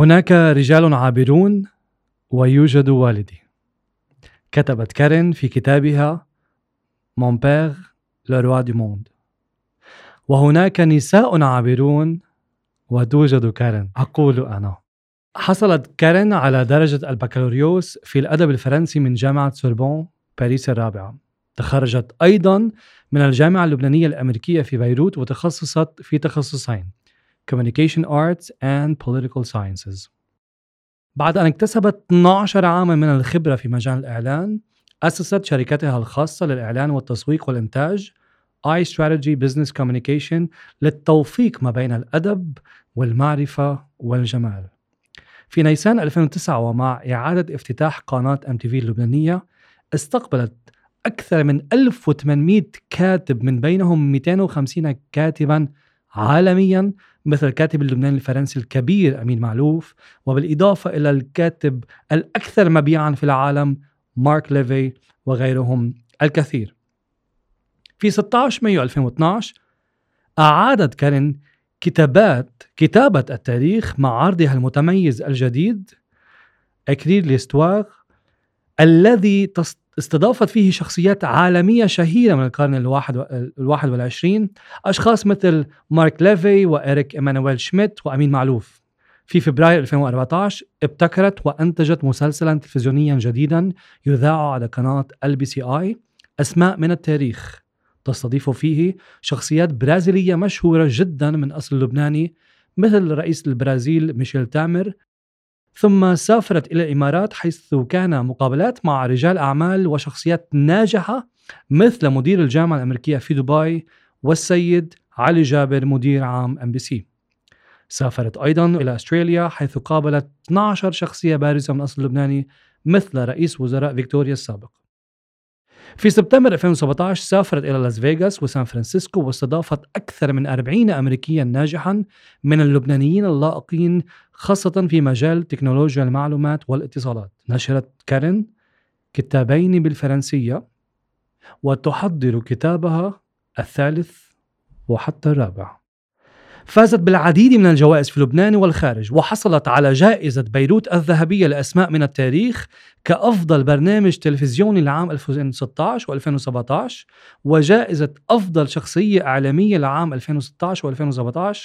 هناك رجال عابرون ويوجد والدي. كتبت كارين في كتابها mon père l'eau du monde وهناك نساء عابرون وتوجد كارين. أقول أنا. حصلت كارين على درجة البكالوريوس في الأدب الفرنسي من جامعة سوربون باريس الرابعة. تخرجت أيضا من الجامعة اللبنانية الأمريكية في بيروت وتخصصت في تخصصين. Communication Arts and Political Sciences. بعد أن اكتسبت 12 عاما من الخبرة في مجال الإعلان أسست شركتها الخاصة للإعلان والتسويق والإنتاج I Strategy Business Communication للتوفيق ما بين الأدب والمعرفة والجمال. في نيسان 2009 ومع إعادة افتتاح قناة ام تي في اللبنانية استقبلت أكثر من 1800 كاتب من بينهم 250 كاتبا عالميا مثل الكاتب اللبناني الفرنسي الكبير أمين معلوف وبالإضافة إلى الكاتب الأكثر مبيعا في العالم مارك ليفي وغيرهم الكثير. في 16 مايو 2012 أعادت كارين كتابات كتابة التاريخ مع عرضها المتميز الجديد أكرير ليستواغ الذي استضافت فيه شخصيات عالمية شهيرة من القرن الواحد, الواحد والعشرين أشخاص مثل مارك ليفي وإريك إيمانويل شميت وأمين معلوف. في فبراير 2014 ابتكرت وأنتجت مسلسلا تلفزيونيا جديدا يذاع على قناة ال بي سي اي أسماء من التاريخ. تستضيف فيه شخصيات برازيلية مشهورة جدا من أصل لبناني مثل رئيس البرازيل ميشيل تامر ثم سافرت إلى الإمارات حيث كان مقابلات مع رجال أعمال وشخصيات ناجحة مثل مدير الجامعة الأمريكية في دبي والسيد علي جابر مدير عام ام بي سي سافرت أيضا إلى أستراليا حيث قابلت 12 شخصية بارزة من أصل لبناني مثل رئيس وزراء فيكتوريا السابق. في سبتمبر 2017 سافرت إلى لاس فيغاس وسان فرانسيسكو واستضافت أكثر من 40 أمريكيا ناجحا من اللبنانيين اللائقين خاصة في مجال تكنولوجيا المعلومات والاتصالات. نشرت كارين كتابين بالفرنسية وتحضر كتابها الثالث وحتى الرابع. فازت بالعديد من الجوائز في لبنان والخارج وحصلت على جائزة بيروت الذهبية لأسماء من التاريخ كأفضل برنامج تلفزيوني لعام 2016 و2017 وجائزة أفضل شخصية إعلامية لعام 2016 و2017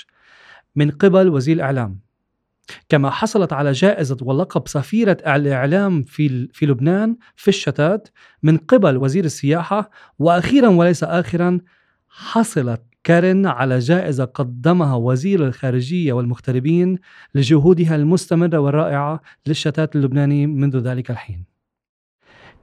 من قبل وزير الإعلام. كما حصلت على جائزة ولقب سفيرة الإعلام في في لبنان في الشتات من قبل وزير السياحة وأخيرا وليس آخرا حصلت كارين على جائزة قدمها وزير الخارجية والمغتربين لجهودها المستمرة والرائعة للشتات اللبناني منذ ذلك الحين.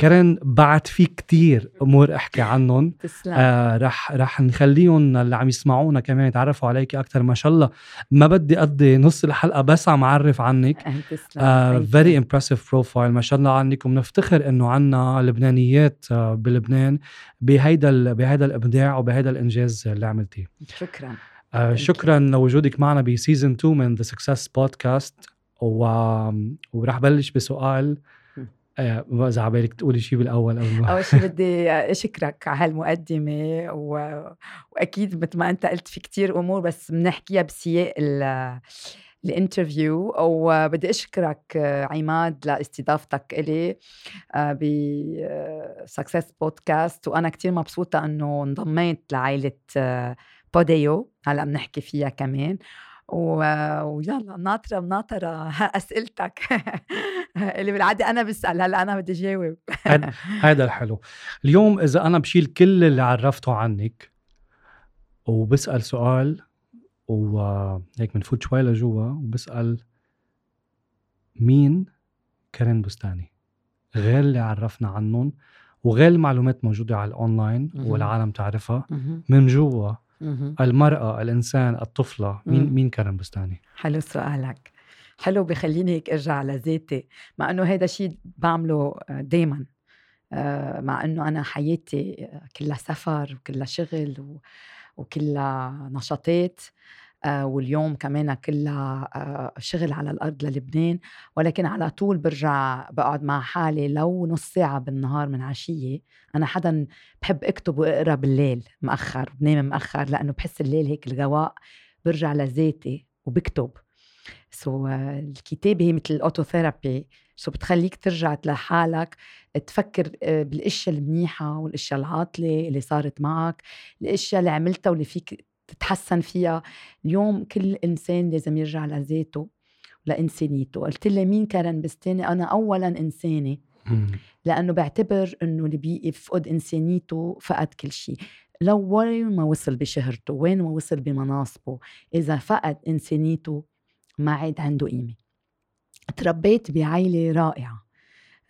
كارين بعد في كتير أمور أحكي عنهم. آه رح رح نخليهم اللي عم يسمعونا كمان يتعرفوا عليك أكثر ما شاء الله. ما بدي أقضي نص الحلقة بس عم أعرف عنك. very impressive profile ما شاء الله عنك وبنفتخر إنه عنا لبنانيات uh, بلبنان بهيدا بهيدا الإبداع وبهيدا الإنجاز اللي عملتيه. شكرا. آه شكرا لوجودك معنا ب season 2 من The Success Podcast ورح بلش بسؤال آه، اذا عبالك تقولي شيء بالأول أو أول شيء بدي أشكرك على هالمقدمة و... وأكيد مثل ما أنت قلت في كتير أمور بس بنحكيها بسياق ال... ال interview وبدي أشكرك عماد لاستضافتك إلي آه، ب Success Podcast وأنا كتير مبسوطة إنه انضميت لعائلة بوديو هلأ بنحكي فيها كمان. ويلا ناطرة مناطرة أسئلتك. اللي بالعادة أنا بسأل هلأ أنا بدي جاوب هذا الحلو. اليوم إذا أنا بشيل كل اللي عرفته عنك وبسأل سؤال وهيك بنفوت شوي لجوا وبسأل مين كارين بستاني؟ غير اللي عرفنا عنهم وغير المعلومات موجودة على الاونلاين والعالم تعرفها من جوا. المرأة الإنسان الطفلة مين مين كارين بستاني؟ حلو سؤالك. حلو بخليني هيك أرجع لذاتي. مع إنه هذا الشيء بعمله دائما آه، مع إنه أنا حياتي كلها سفر وكلها شغل وكلها نشاطات. آه، واليوم كمان كلها آه، شغل على الأرض للبنان ولكن على طول برجع بقعد مع حالي لو نص ساعة بالنهار من عشية. أنا حدا بحب أكتب وأقرأ بالليل مأخر بنام مأخر لأنه بحس الليل هيك الغواء برجع لذاتي وبكتب. so so, الكتابة هي مثل ال auto-therapy. so بتخليك ترجع لحالك تفكر آه، بالأشياء المنيحة والأشياء العاطلة اللي صارت معك الأشياء اللي عملتها واللي فيك تتحسن فيها. اليوم كل إنسان لازم يرجع لذاته لإنسانيته. قلت لي مين كارن بستاني أنا أولا إنسانة. لأنه بعتبر أنه اللي بيفقد إنسانيته فقد كل شيء. لو وين ما وصل بشهرته؟ وين ما وصل بمناصبه؟ إذا فقد إنسانيته ما عاد عنده قيمة. تربيت بعائلة رائعة.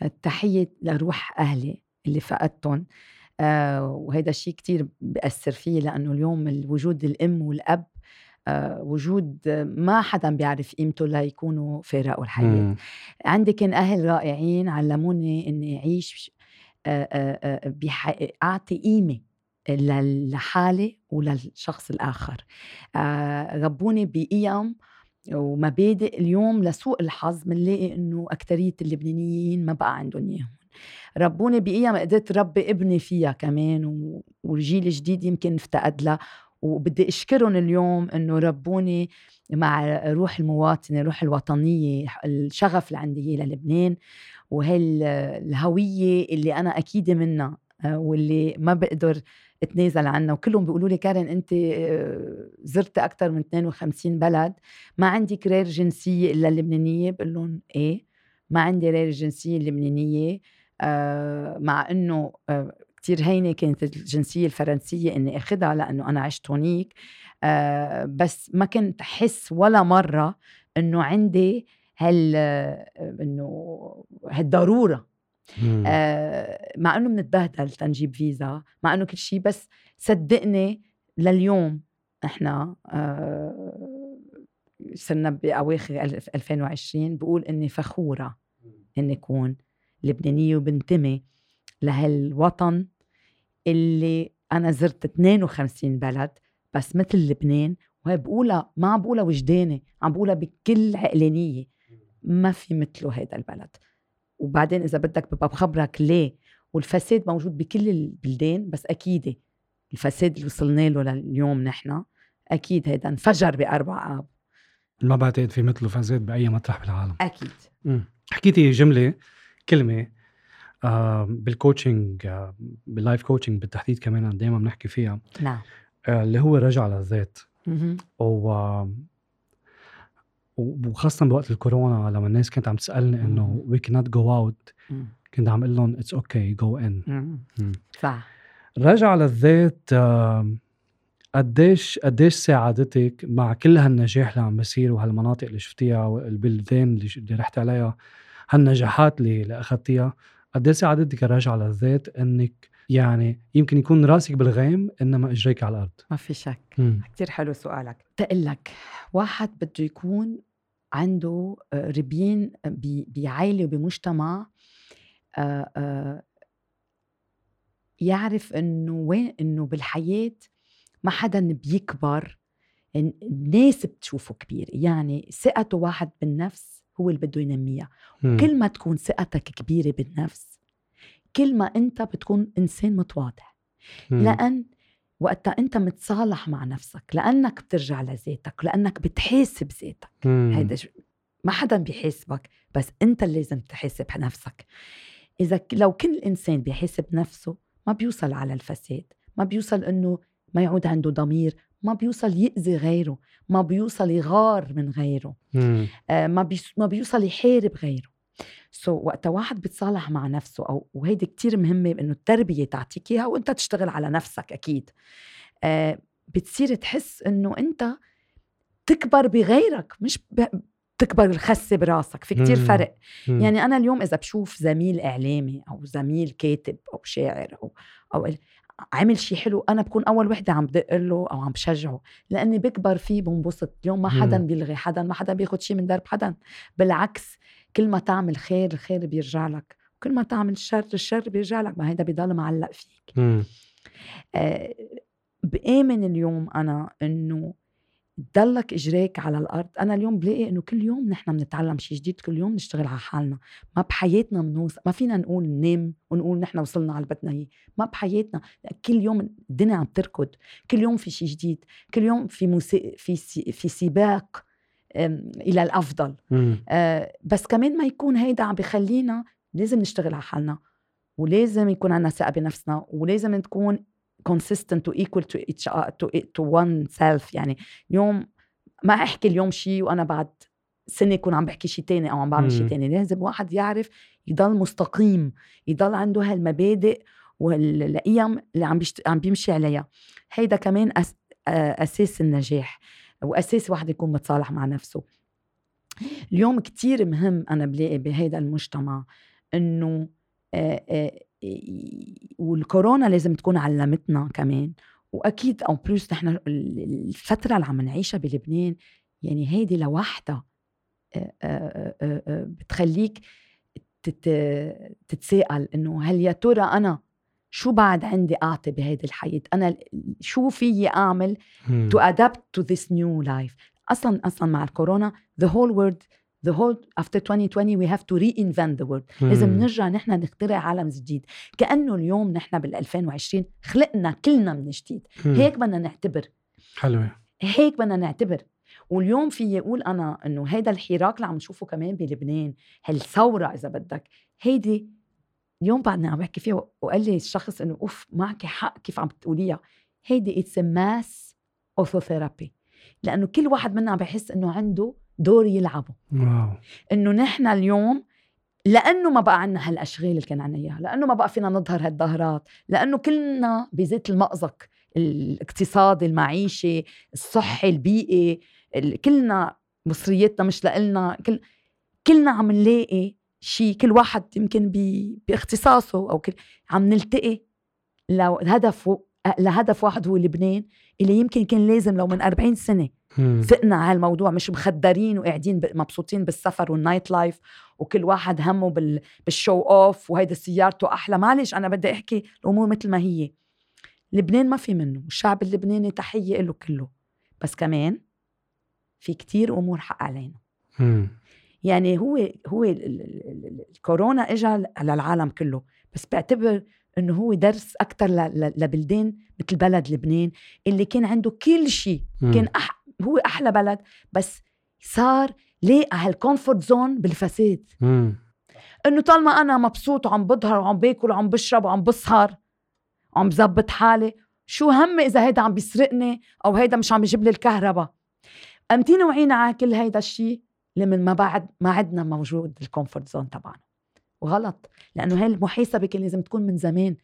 التحية لروح أهلي اللي فقدتهم. آه وهذا الشيء كتير بأثر فيه لأنه اليوم الوجود الأم والأب آه وجود ما حدا بيعرف قيمته ليكونوا فارقوا الحياة. مم. عندي كان أهل رائعين علموني إني أعيش آه آه أعطي قيمة لحالي وللشخص الآخر. ربوني بقيم ومبادئ اليوم لسوء الحظ بنلاقي إنه اكثريه اللبنانيين ما بقى عندهم إياهم. ربوني بقيم قدرت ربي ابني فيها كمان والجيل الجديد يمكن افتقد لها وبدي أشكرهم اليوم إنه ربوني مع روح المواطنة روح الوطنية الشغف اللي عندي اياه للبنان وهي الهوية اللي أنا اكيده منها آه، واللي ما بقدر أتنازل عنها. وكلهم بيقولوا لي كارن أنت آه، زرت أكثر من 52 بلد. ما عندي كرير جنسية إلا اللبنانية. بقول لهم إيه؟ ما عندي رير جنسية اللبنانيه مع إنه آه كتير هينة كانت الجنسية الفرنسية إني أخدها لأنه أنا عشت هونيك. آه بس ما كنت أحس ولا مرة إنه عندي هال آه، إنه هالضرورة. آه مع إنه بنتبهدل تنجيب فيزا مع إنه كل شيء بس صدقني لليوم إحنا آه صرنا بأواخر 2020 بقول إني فخورة إني أكون. لبنانيه وبنتمي لهالوطن اللي أنا زرت 52 بلد بس مثل لبنان وهي بقولها ما عم بقولها وجداني عم بقولها بكل عقلانية. ما في مثله هذا البلد. وبعدين إذا بدك ببقى بخبرك ليه. والفساد موجود بكل البلدان بس أكيد الفساد اللي وصلنا له لليوم نحن أكيد هيدا انفجر باربع آب. ما بعتقد في مثله فساد بأي مطرح بالعالم. أكيد. حكيتي جملة كلمه آه بالكوتشنج آه بال life coaching بالتحديد كمان دائما بنحكي فيها. نعم. آه اللي هو رجع للذات. و وخاصة بوقت الكورونا لما الناس كانت عم تسألني إنه وي كانت جو اوت كنت عم أقول لهم it's okay go in صح. رجع للذات قديش قديش ساعدتك مع كل هالنجاح اللي عم بيصير وهالمناطق اللي شفتيها والبلدان اللي رحت عليها؟ هالنجاحات اللي, اللي أخذتيها قديش ساعدتك الرجعة للذات إنك يعني يمكن يكون رأسك بالغيم إنما إجريك على الأرض؟ ما في شك. كثير حلو سؤالك. تقول لك واحد بده يكون عنده آه، ربين بعائلة وبمجتمع آه، آه، يعرف إنه وين إنه بالحياة ما حدا بيكبر الناس بتشوفه كبير يعني ثقته واحد بالنفس هو اللي بده ينميها. كل ما تكون ثقتك كبيرة بالنفس كل ما أنت بتكون إنسان متواضع. لأن وقتها أنت متصالح مع نفسك لأنك بترجع لذاتك لأنك بتحاسب ذاتك هيدا ما حدا بيحاسبك بس أنت اللي لازم تحاسب نفسك. إذا لو كل إنسان بيحاسب نفسه ما بيوصل على الفساد ما بيوصل إنه ما يعود عنده ضمير ما بيوصل يأذي غيره ما بيوصل يغار من غيره آه ما, ما بيوصل يحارب غيره. سو so, وقت واحد بيتصالح مع نفسه أو وهيدي كتير مهمة إنه التربية تعطيك إياها وأنت تشتغل على نفسك أكيد. آه بتصير تحس إنه أنت تكبر بغيرك مش ب... تكبر الخسه براسك في كتير فرق. مم. يعني أنا اليوم إذا بشوف زميل إعلامي أو زميل كاتب أو شاعر أو أو عمل شيء حلو أنا بكون أول وحدة عم بدق له أو عم بشجعه لأني بكبر فيه بنبسط. اليوم ما حدا بيلغي حدا ما حدا بياخد شيء من درب حدا. بالعكس كل ما تعمل خير الخير بيرجع لك. وكل ما تعمل شر الشر بيرجع لك. ما هيدا بيضل معلق فيك. آه بآمن اليوم أنا إنه ضلك اجريك على الأرض. أنا اليوم بلاقي إنه كل يوم نحن بنتعلم شيء جديد كل يوم نشتغل على حالنا. ما بحياتنا بنوصل ما فينا نقول ننام ونقول نحن وصلنا على بدنا إياه. ما بحياتنا كل يوم الدنيا عم تركض. كل يوم في شيء جديد. كل يوم في موسيقى في سي في سباق إلى الأفضل. آه، بس كمان ما يكون هيدا عم بخلينا لازم نشتغل على حالنا. ولازم يكون عندنا ثقة بنفسنا. ولازم نكون consistent و equal to each to, to one self يعني اليوم ما أحكي اليوم شيء وأنا بعد سنة اكون عم بحكي شيء تاني أو عم بعمل شيء. تاني. لازم واحد يعرف يضل مستقيم يضل عنده هالمبادئ والقيم اللي عم بيشت... عم بيمشي عليها. هيدا كمان أس... آه، أساس النجاح وأساس واحد يكون متصالح مع نفسه. اليوم كتير مهم أنا بلاقي بهيدا المجتمع إنه آه، آه، والكورونا لازم تكون علمتنا كمان. وأكيد أو بلوس نحن ال- الفترة اللي عم نعيشها بلبنان يعني هيدي لوحدها بتخليك تت- تتساءل إنه هل يا ترى أنا شو بعد عندي أعطي بهيدي الحياة؟ أنا شو فيي أعمل to adapt to this new life أصلا أصلا مع الكورونا the whole world the whole after 2020 we have to reinvent the world. لازم. نرجع نحن نخترع عالم جديد. كأنه اليوم نحن بال 2020 خلقنا كلنا من جديد. مم. هيك بدنا نعتبر. حلوة. هيك بدنا نعتبر. واليوم في أقول أنا إنه هيدا الحراك اللي عم نشوفه كمان بلبنان هالثورة إذا بدك. هيدي اليوم بعدني عم بحكي فيها وقال لي الشخص إنه أوف معك حق كيف عم بتقوليها. هيدي it's mass auto-therapy لأنه كل واحد منا عم بحس إنه عنده دور يلعبه wow. إنه نحن اليوم لأنه ما بقى عنا هالأشغال اللي كان عنا إياها لأنه ما بقى فينا نظهر هالظهرات لأنه كلنا بزيت المأزق الاقتصادي المعيشي الصحي البيئي ال- كلنا مصرياتنا مش لإلنا كل كلنا عم نلاقي شيء كل واحد يمكن ب- باختصاصه أو كل عم نلتقي لهدف لهدف واحد هو لبنان اللي يمكن كان لازم لو من 40 سنة فقنا على هالموضوع مش مخدرين وقاعدين مبسوطين بالسفر وال nightlife وكل واحد همه بال... بال show off وهيدا سيارته أحلى. معلش أنا بدي أحكي الأمور مثل ما هي. لبنان ما في منه الشعب اللبناني تحية له كله. بس كمان في كتير أمور حق علينا. يعني هو هو ال- ال- ال- ال- الكورونا اجى للعالم كله بس بعتبر إنه هو درس أكثر لبلدان مثل بلد لبنان اللي كان عنده كل شيء. كان أح... هو أحلى بلد بس صار لاقى هالكونفورت زون بالفساد. إنه طالما أنا مبسوط وعم بظهر وعم باكل وعم بشرب وعم بسهر وعم بظبط حالي شو همي إذا هيدا عم بيسرقني أو هيدا مش عم يجيب لي الكهرباء؟ امتين وعينا على كل هيدا الشيء لمن ما بعد ما عدنا موجود ال comfort zone تبعنا. وغلط لأنه هاي المحاسبة كان لازم تكون من زمان.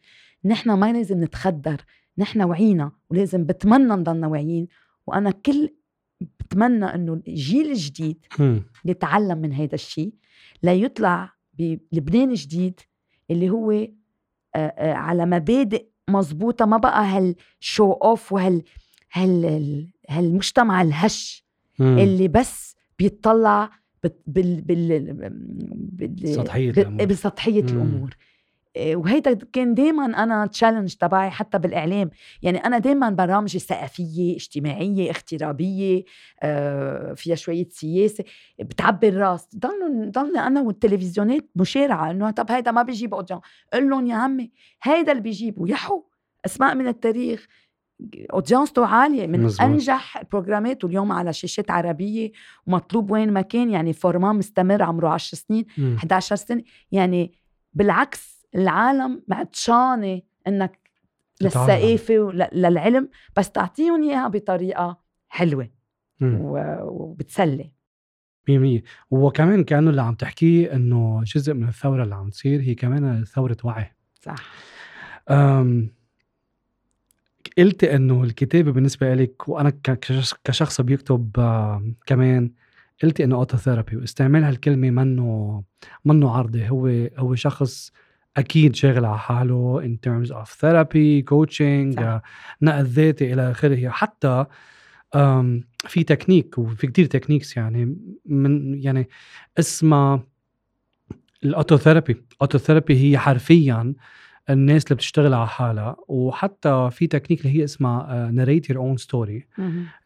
نحن ما لازم نتخدر نحن وعينا ولازم بتمنى نضلنا واعيين وأنا كل بتمنى إنه الجيل الجديد. يتعلم من هذا الشيء ليطلع بلبنان جديد اللي هو آه، آه، على مبادئ مزبوطة ما بقى هال show off وهال هال ال- هالمجتمع الهش مم. اللي بس بيطلع بال بال بال سطحية الأمور. بسطحية مم. الأمور وهيدا كان دايما أنا challenge تبعي حتى بالإعلام. يعني أنا دايما برامجي ثقافية اجتماعية اغترابية آه، فيها شوية سياسة بتعبي الراس. ضلوا ضلني أنا والتلفزيونات مشارعة إنه طب هيدا ما بيجيب audience قول لهم يا عمي هيدا اللي بيجيبه. يحوا أسماء من التاريخ. audience ته عالية. من مزبوط. أنجح ال programات واليوم على شاشات عربية ومطلوب وين ما كان. يعني format مستمر عمره 10 سنين مم. 11 سنة. يعني بالعكس العالم معطشانه إنك. للثقافه وللعلم بس تعطيهم إياها بطريقة حلوة وبتسلي. مية مية. وكمان كأنه اللي عم تحكيه إنه جزء من الثورة اللي عم تصير هي كمان ثورة وعي. صح. أم قلت إنه الكتابة بالنسبة لك وأنا ك- كشخص- بيكتب كمان قلت إنه أوتوثيرابي واستعمال هالكلمة منه منه عرضي. هو هو شخص أكيد شاغل على حاله in terms of therapy coaching صح. آه، نقد ذاتي إلى آخره. حتى في تكنيك وفي كتير techniques يعني من يعني اسمها ال autotherapy. ال autotherapy هي حرفيا الناس اللي بتشتغل على حالها. وحتى في تكنيك اللي هي اسمها narrate your own story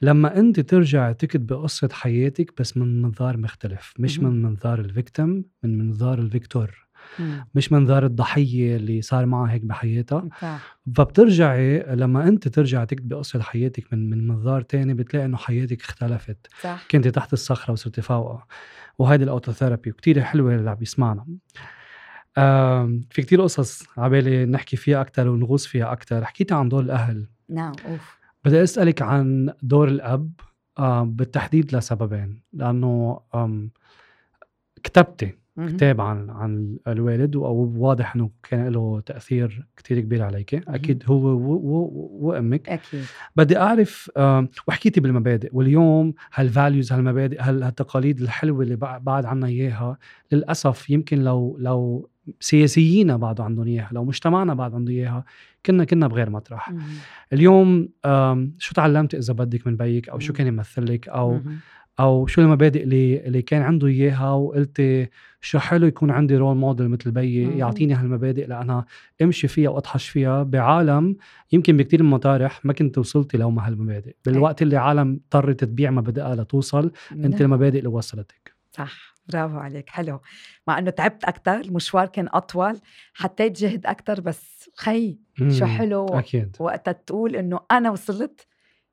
لما أنت ترجع تكتب قصة حياتك بس من منظار مختلف مش. من منظار ال victim من منظار ال victor. مم. مش منظار الضحية اللي صار معها هيك بحياتها. فبترجعي لما أنت ترجع تكتبي قصة حياتك من من منظار تاني بتلاقي إنه حياتك اختلفت. صح. كنت تحت الصخرة وصرتي فوقها وهيدي الأوتوثيرابي وكتير حلوة اللي عم بيسمعنا آم، في كتير قصص عبالي نحكي فيها أكتر ونغوص فيها أكتر. حكيتي عن دور الأهل. نعم أوف. بدي أسألك عن دور الأب آه، بالتحديد لسببين. لأنه آم، كتبتي. كتاب عن عن الوالد وواضح إنه كان له تأثير كتير كبير عليك. أكيد هو وأمك. أكيد. بدي أعرف وحكيتي بالمبادئ. واليوم هال values هالمبادئ هال- هالتقاليد الحلوة اللي بع- بعد عنا إياها للأسف يمكن لو لو سياسيين بعد عندهم إياها لو مجتمعنا بعد عنده إياها كنا كنا بغير مطرح. اليوم شو تعلمت إذا بدك من بيك؟ أو شو. كان يمثلك؟ أو. أو شو المبادئ اللي اللي كان عنده إياها وقلتي شو حلو يكون عندي role model مثل بيي. يعطيني هالمبادئ لانها أمشي فيها وأطحش فيها بعالم يمكن بكتير من المطارح ما كنت وصلتي لو ما هالمبادئ بالوقت اللي عالم اضطرت تبيع مبادئها لتوصل أنت. المبادئ اللي وصلتك صح. برافو عليك. حلو. مع إنه تعبت أكثر المشوار كان أطول حطيت جهد أكثر بس خي شو. حلو أكيد. وقتها تقول إنه أنا وصلت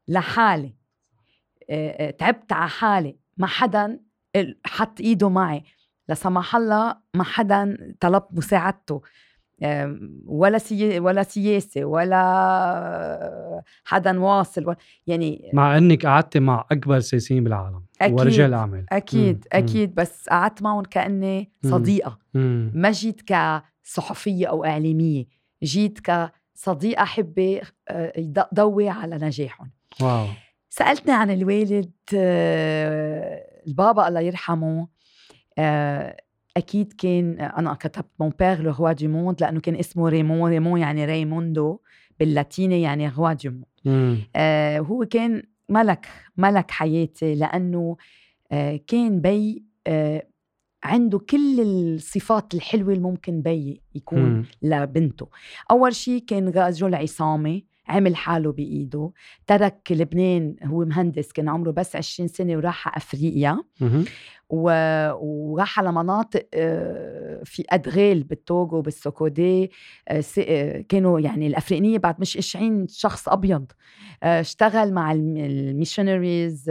لحالي. تعبت على حالي ما حدا حط إيده معي لا سمح الله ما حدا طلب مساعدته ولا سي ولا سياسة ولا حدا واصل ولا يعني مع إنك قعدتي مع أكبر سياسيين بالعالم أكيد. ورجال اعمال أكيد مم. أكيد بس قعدت معهم كأني. صديقة مم. ما جيت كصحفية أو إعلامية جيت كصديقة حبه آه، ضوي على نجاحهم واو سألتني عن الوالد البابا الله يرحمه آه، أكيد كان أنا كتبت mon père le roi du monde لأنه كان اسمه ريمون ريمون يعني ريموندو باللاتيني يعني roi du monde. آه، هو كان ملك ملك حياتي لأنه آه، كان بي آه، عنده كل الصفات الحلوة اللي ممكن بي يكون مم. لبنته أول شيء كان رجل عصامي عمل حاله بإيده ترك لبنان هو مهندس كان عمره بس 20 سنة وراح على أفريقيا. مهم. و- وراح على مناطق آه، في أدغال بالتوغو بالسوكودي آه، آه، كانوا يعني الأفريقيين بعد مش شايعين شخص أبيض. آه، اشتغل مع ال missionaries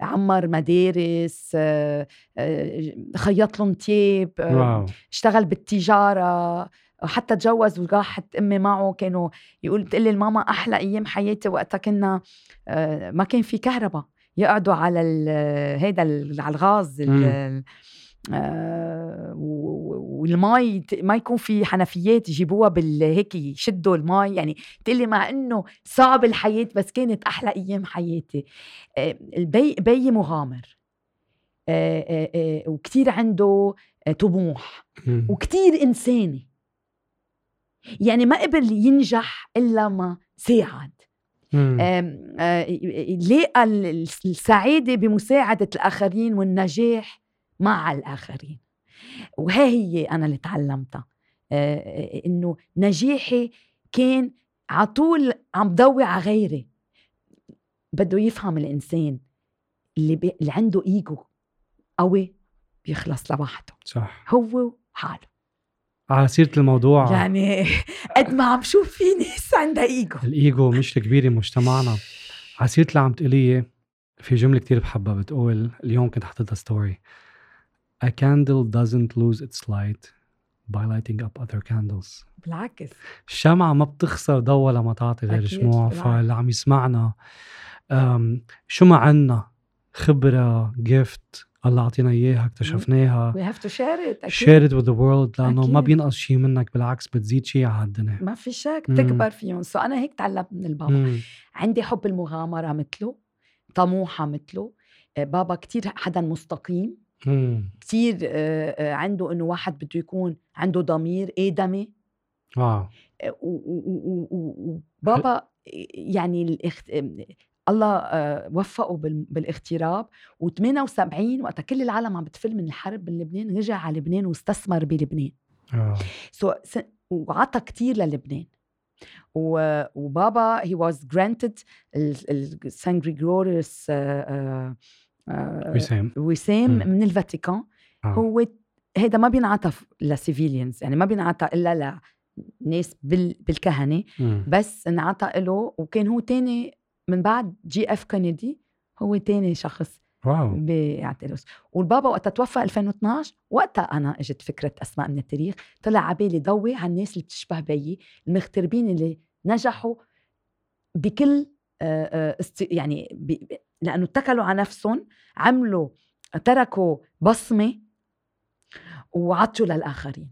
عمر مدارس خيط لهم تياب اشتغل بالتجارة وحتى تجوز وراحت أمي معه كانوا يقول بتقلي الماما أحلى أيام حياتي وقتها كنا آه، ما كان في كهرباء يقعدوا على هيدا ال- على الغاز. آه، والمي ما يكون في حنفيات يجيبوها بال هيك يشدوا المي يعني تقلي مع إنه صعب الحياة بس كانت أحلى أيام حياتي آه، البي بي مغامر آه، وكتير عنده طموح مم. وكتير إنساني يعني ما قبل ينجح إلا ما ساعد. آه، لقى ال- السعادة بمساعدة الآخرين والنجاح مع الآخرين. وها هي أنا اللي تعلمتها. آه، إنه نجاحي كان على طول عم ضوي على غيري. بده يفهم الإنسان اللي, بي... اللي عنده إيجو قوي بيخلص لوحده صح. هو حاله على سيرة الموضوع. يعني قد ما عم شوف في ناس عندها إيجو. الإيجو مش كبيره مجتمعنا. على سيرة اللي عم تقوليه في جملة كتير بحبها بتقول اليوم كنت حاططها story A candle doesn't lose its light by lighting up other candles. بالعكس. الشمعة ما بتخسر ضوء لما تعطي غير شموع. فاللي عم يسمعنا شو ما عنا؟ خبرة gift الله عطينا إياها اكتشفناها we have to share it أكيد. share it with the world لأنه ما أكيد. بينقص شيء منك بالعكس بتزيد شيء على الدنيا ما في شك. بتكبر فيهم so أنا هيك تعلمت من البابا مم. عندي حب المغامرة مثله طموحة مثله آه، بابا كتير حدا مستقيم مم. كتير آه، آه، عنده إنه واحد بده يكون عنده ضمير ادمي و- و- وبابا يعني. الله آه، وفقه بال- بالاغتراب و78 وقتها كل العالم عم بتفل من الحرب من لبنان رجع على لبنان واستثمر بلبنان آه. so س... وعطى كتير للبنان. وبابا he was granted ال Saint غريغوريوس وسام وسام. من الفاتيكان آه. هو هيدا ما بينعطى ل civilians يعني ما بينعطى إلا لناس بال... بالكهنة مم. بس انعطى له وكان هو تاني من بعد جي إف كينيدي هو تاني شخص واو. بيعترس. والبابا وقتها توفى 2012 وقتها أنا إجت فكرة أسماء من التاريخ طلع عبالي ضوي على الناس اللي بتشبه بيي المغتربين اللي نجحوا بكل آه، آه،. يعني ب... لأنه اتكلوا على نفسهم عملوا تركوا بصمة وعطوا للآخرين.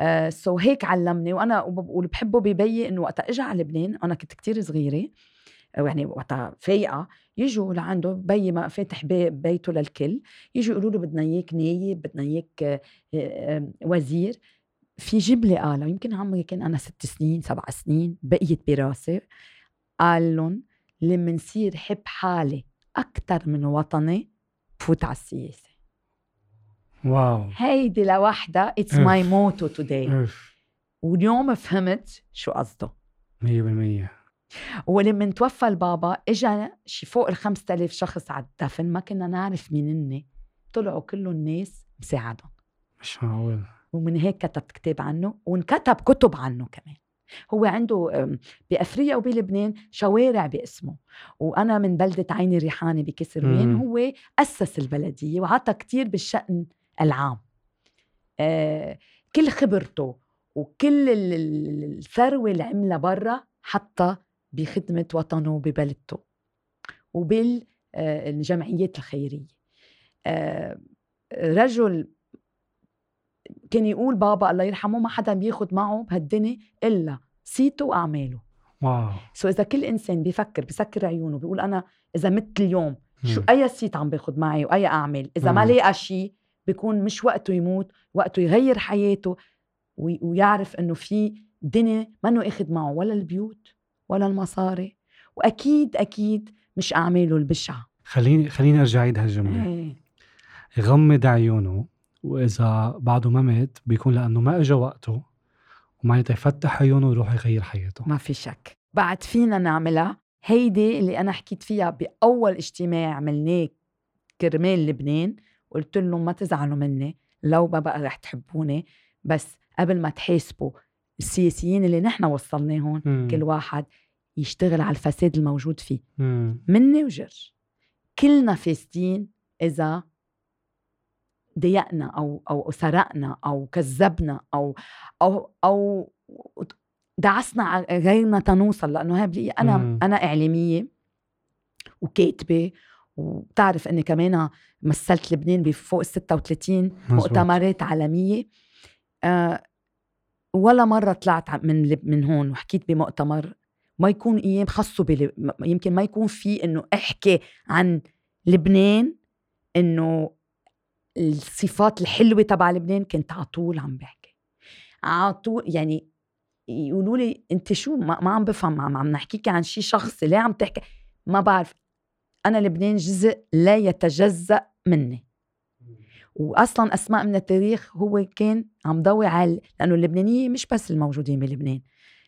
آه so هيك علمني وأنا واللي بحبه ببي إنه وقتها اجى على لبنان أنا كنت كتير صغيرة يعني وقتها فايقة يجوا لعنده بي ما فاتح بي بيته للكل يجوا يقولوا له بدنا إياك نايب بدنا إياك آه، آه، وزير. في جبلة قالوا يمكن عمري كان أنا ست سنين سبع سنين بقيت براسي قال لهم لما نصير حب حالي أكثر من وطني بفوت على السياسة. واو. هيدي لوحدها it's. my motto today واليوم فهمت شو قصده. 100% ولما توفى البابا اجى شي فوق ال 5000 شخص على الدفن ما كنا نعرف مين هن طلعوا كلهم ناس مساعدهم. مش معقول. ومن هيك كتبت كتاب عنه وانكتب كتب عنه كمان. هو عنده بأفريقيا وبلبنان شوارع باسمه. وأنا من بلدة عيني ريحانة بكسروين مم. هو أسس البلدية وعطى كتير بالشأن العام. آه كل خبرته وكل ال- ال- الثروة اللي عملها برا حطها بخدمة وطنه ببلدته وبالجمعيات الخيرية آه، رجل كان يقول بابا الله يرحمه ما حدا بياخد معه بهالدنيا إلا صيته وأعماله واو so إذا كل إنسان بيفكر بيسكر عيونه بيقول أنا إذا مت اليوم شو. أي صيت عم باخد معي وأي أعمال إذا ما. لقى شيء بيكون مش وقته يموت وقته يغير حياته وي- ويعرف إنه في دنيا منه أخد معه ولا البيوت ولا المصاري. وأكيد أكيد مش أعماله البشعه خليني خليني أرجع اعيد هالجملة. إيه. يغمض عيونه وإذا بعده ما مات بيكون لأنه ما اجى وقته ومعناتها يفتح عيونه ويروح يغير حياته. ما في شك. بعد فينا نعملها. هيدي اللي أنا حكيت فيها بأول اجتماع عملناه كرمال لبنان قلت لهم ما تزعلوا مني لو ما بقى رح تحبوني بس قبل ما تحاسبوا السياسيين اللي نحن وصلناهم مم. كل واحد يشتغل على الفساد الموجود فيه مم. مني وجرج كلنا فاسدين إذا ضيقنا أو أو سرقنا أو كذبنا أو أو أو دعسنا على غيرنا تنوصل لأنه هاي أنا مم. أنا إعلامية وكاتبة وبتعرف إني كمان مثلت لبنان بفوق ال 36 مزبوط. مؤتمرات عالمية آه ولا مرة طلعت من من هون وحكيت بمؤتمر ما يكون أيام خصه بل... يمكن ما يكون في إنه أحكي عن لبنان إنه الصفات الحلوة تبع لبنان كنت على طول عم بحكي. على طول يعني يقولوا لي أنت شو ما, ما عم بفهم عم, عم نحكيك عن شيء شخصي ليه عم تحكي؟ ما بعرف. أنا لبنان جزء لا يتجزأ مني. واصلا أسماء من التاريخ هو كان عم ضوي على لأنه اللبنانية مش بس الموجودين بلبنان.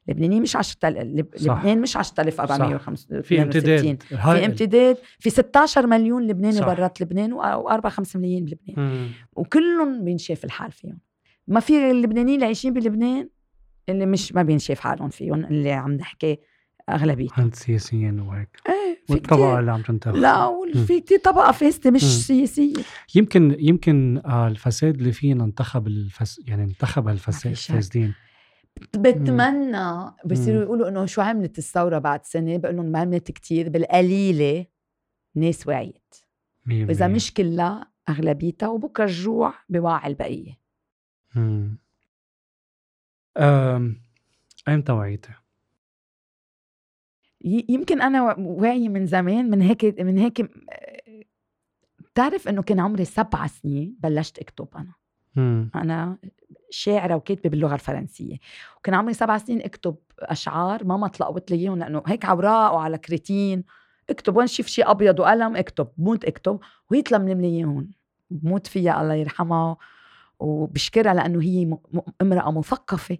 اللبنانيه مش 10000 لب... صح. لبنان مش 10465 في امتداد. في. امتداد. في 16 مليون لبناني. برات لبنان و4 5 ملايين بلبنان. وكلهم بينشاف الحال فيهم. ما في اللبنانيين اللي عايشين بلبنان اللي مش ما بينشاف حالهم فيهم اللي عم نحكي اغلبيه عند سياسيين وهيك. إيه. والطبقة اللي عم تنتخب لا وفي كتير طبقة فاسدة مش مم. سياسية يمكن يمكن آه الفساد اللي فينا انتخب الفس يعني انتخب هالفساد شك. الفاسدين بتمنى بصيروا. يقولوا إنه شو عملت الثورة بعد سنة بقول لهم ما عملت كتير بالقليلة ناس وعيت وإذا. مش كلها أغلبيتها وبكرة الجوع بوعي البقية مم. أم، ايمتى وعيتي؟ يمكن أنا واعي من زمان من هيك من هيك بتعرف إنه كان عمري سبع سنين بلشت أكتب أنا. مم. أنا شاعرة وكاتبة باللغة الفرنسية. وكان عمري سبع سنين أكتب أشعار ماما طلقت لي إياهم لأنه هيك على اوراق وعلى كريتين. أكتب وين شوف شيء أبيض وقلم أكتب بموت أكتب. وهي تلملم لي إياهم. بموت فيها الله يرحمها. وبشكرها لأنه هي امرأة مثقفة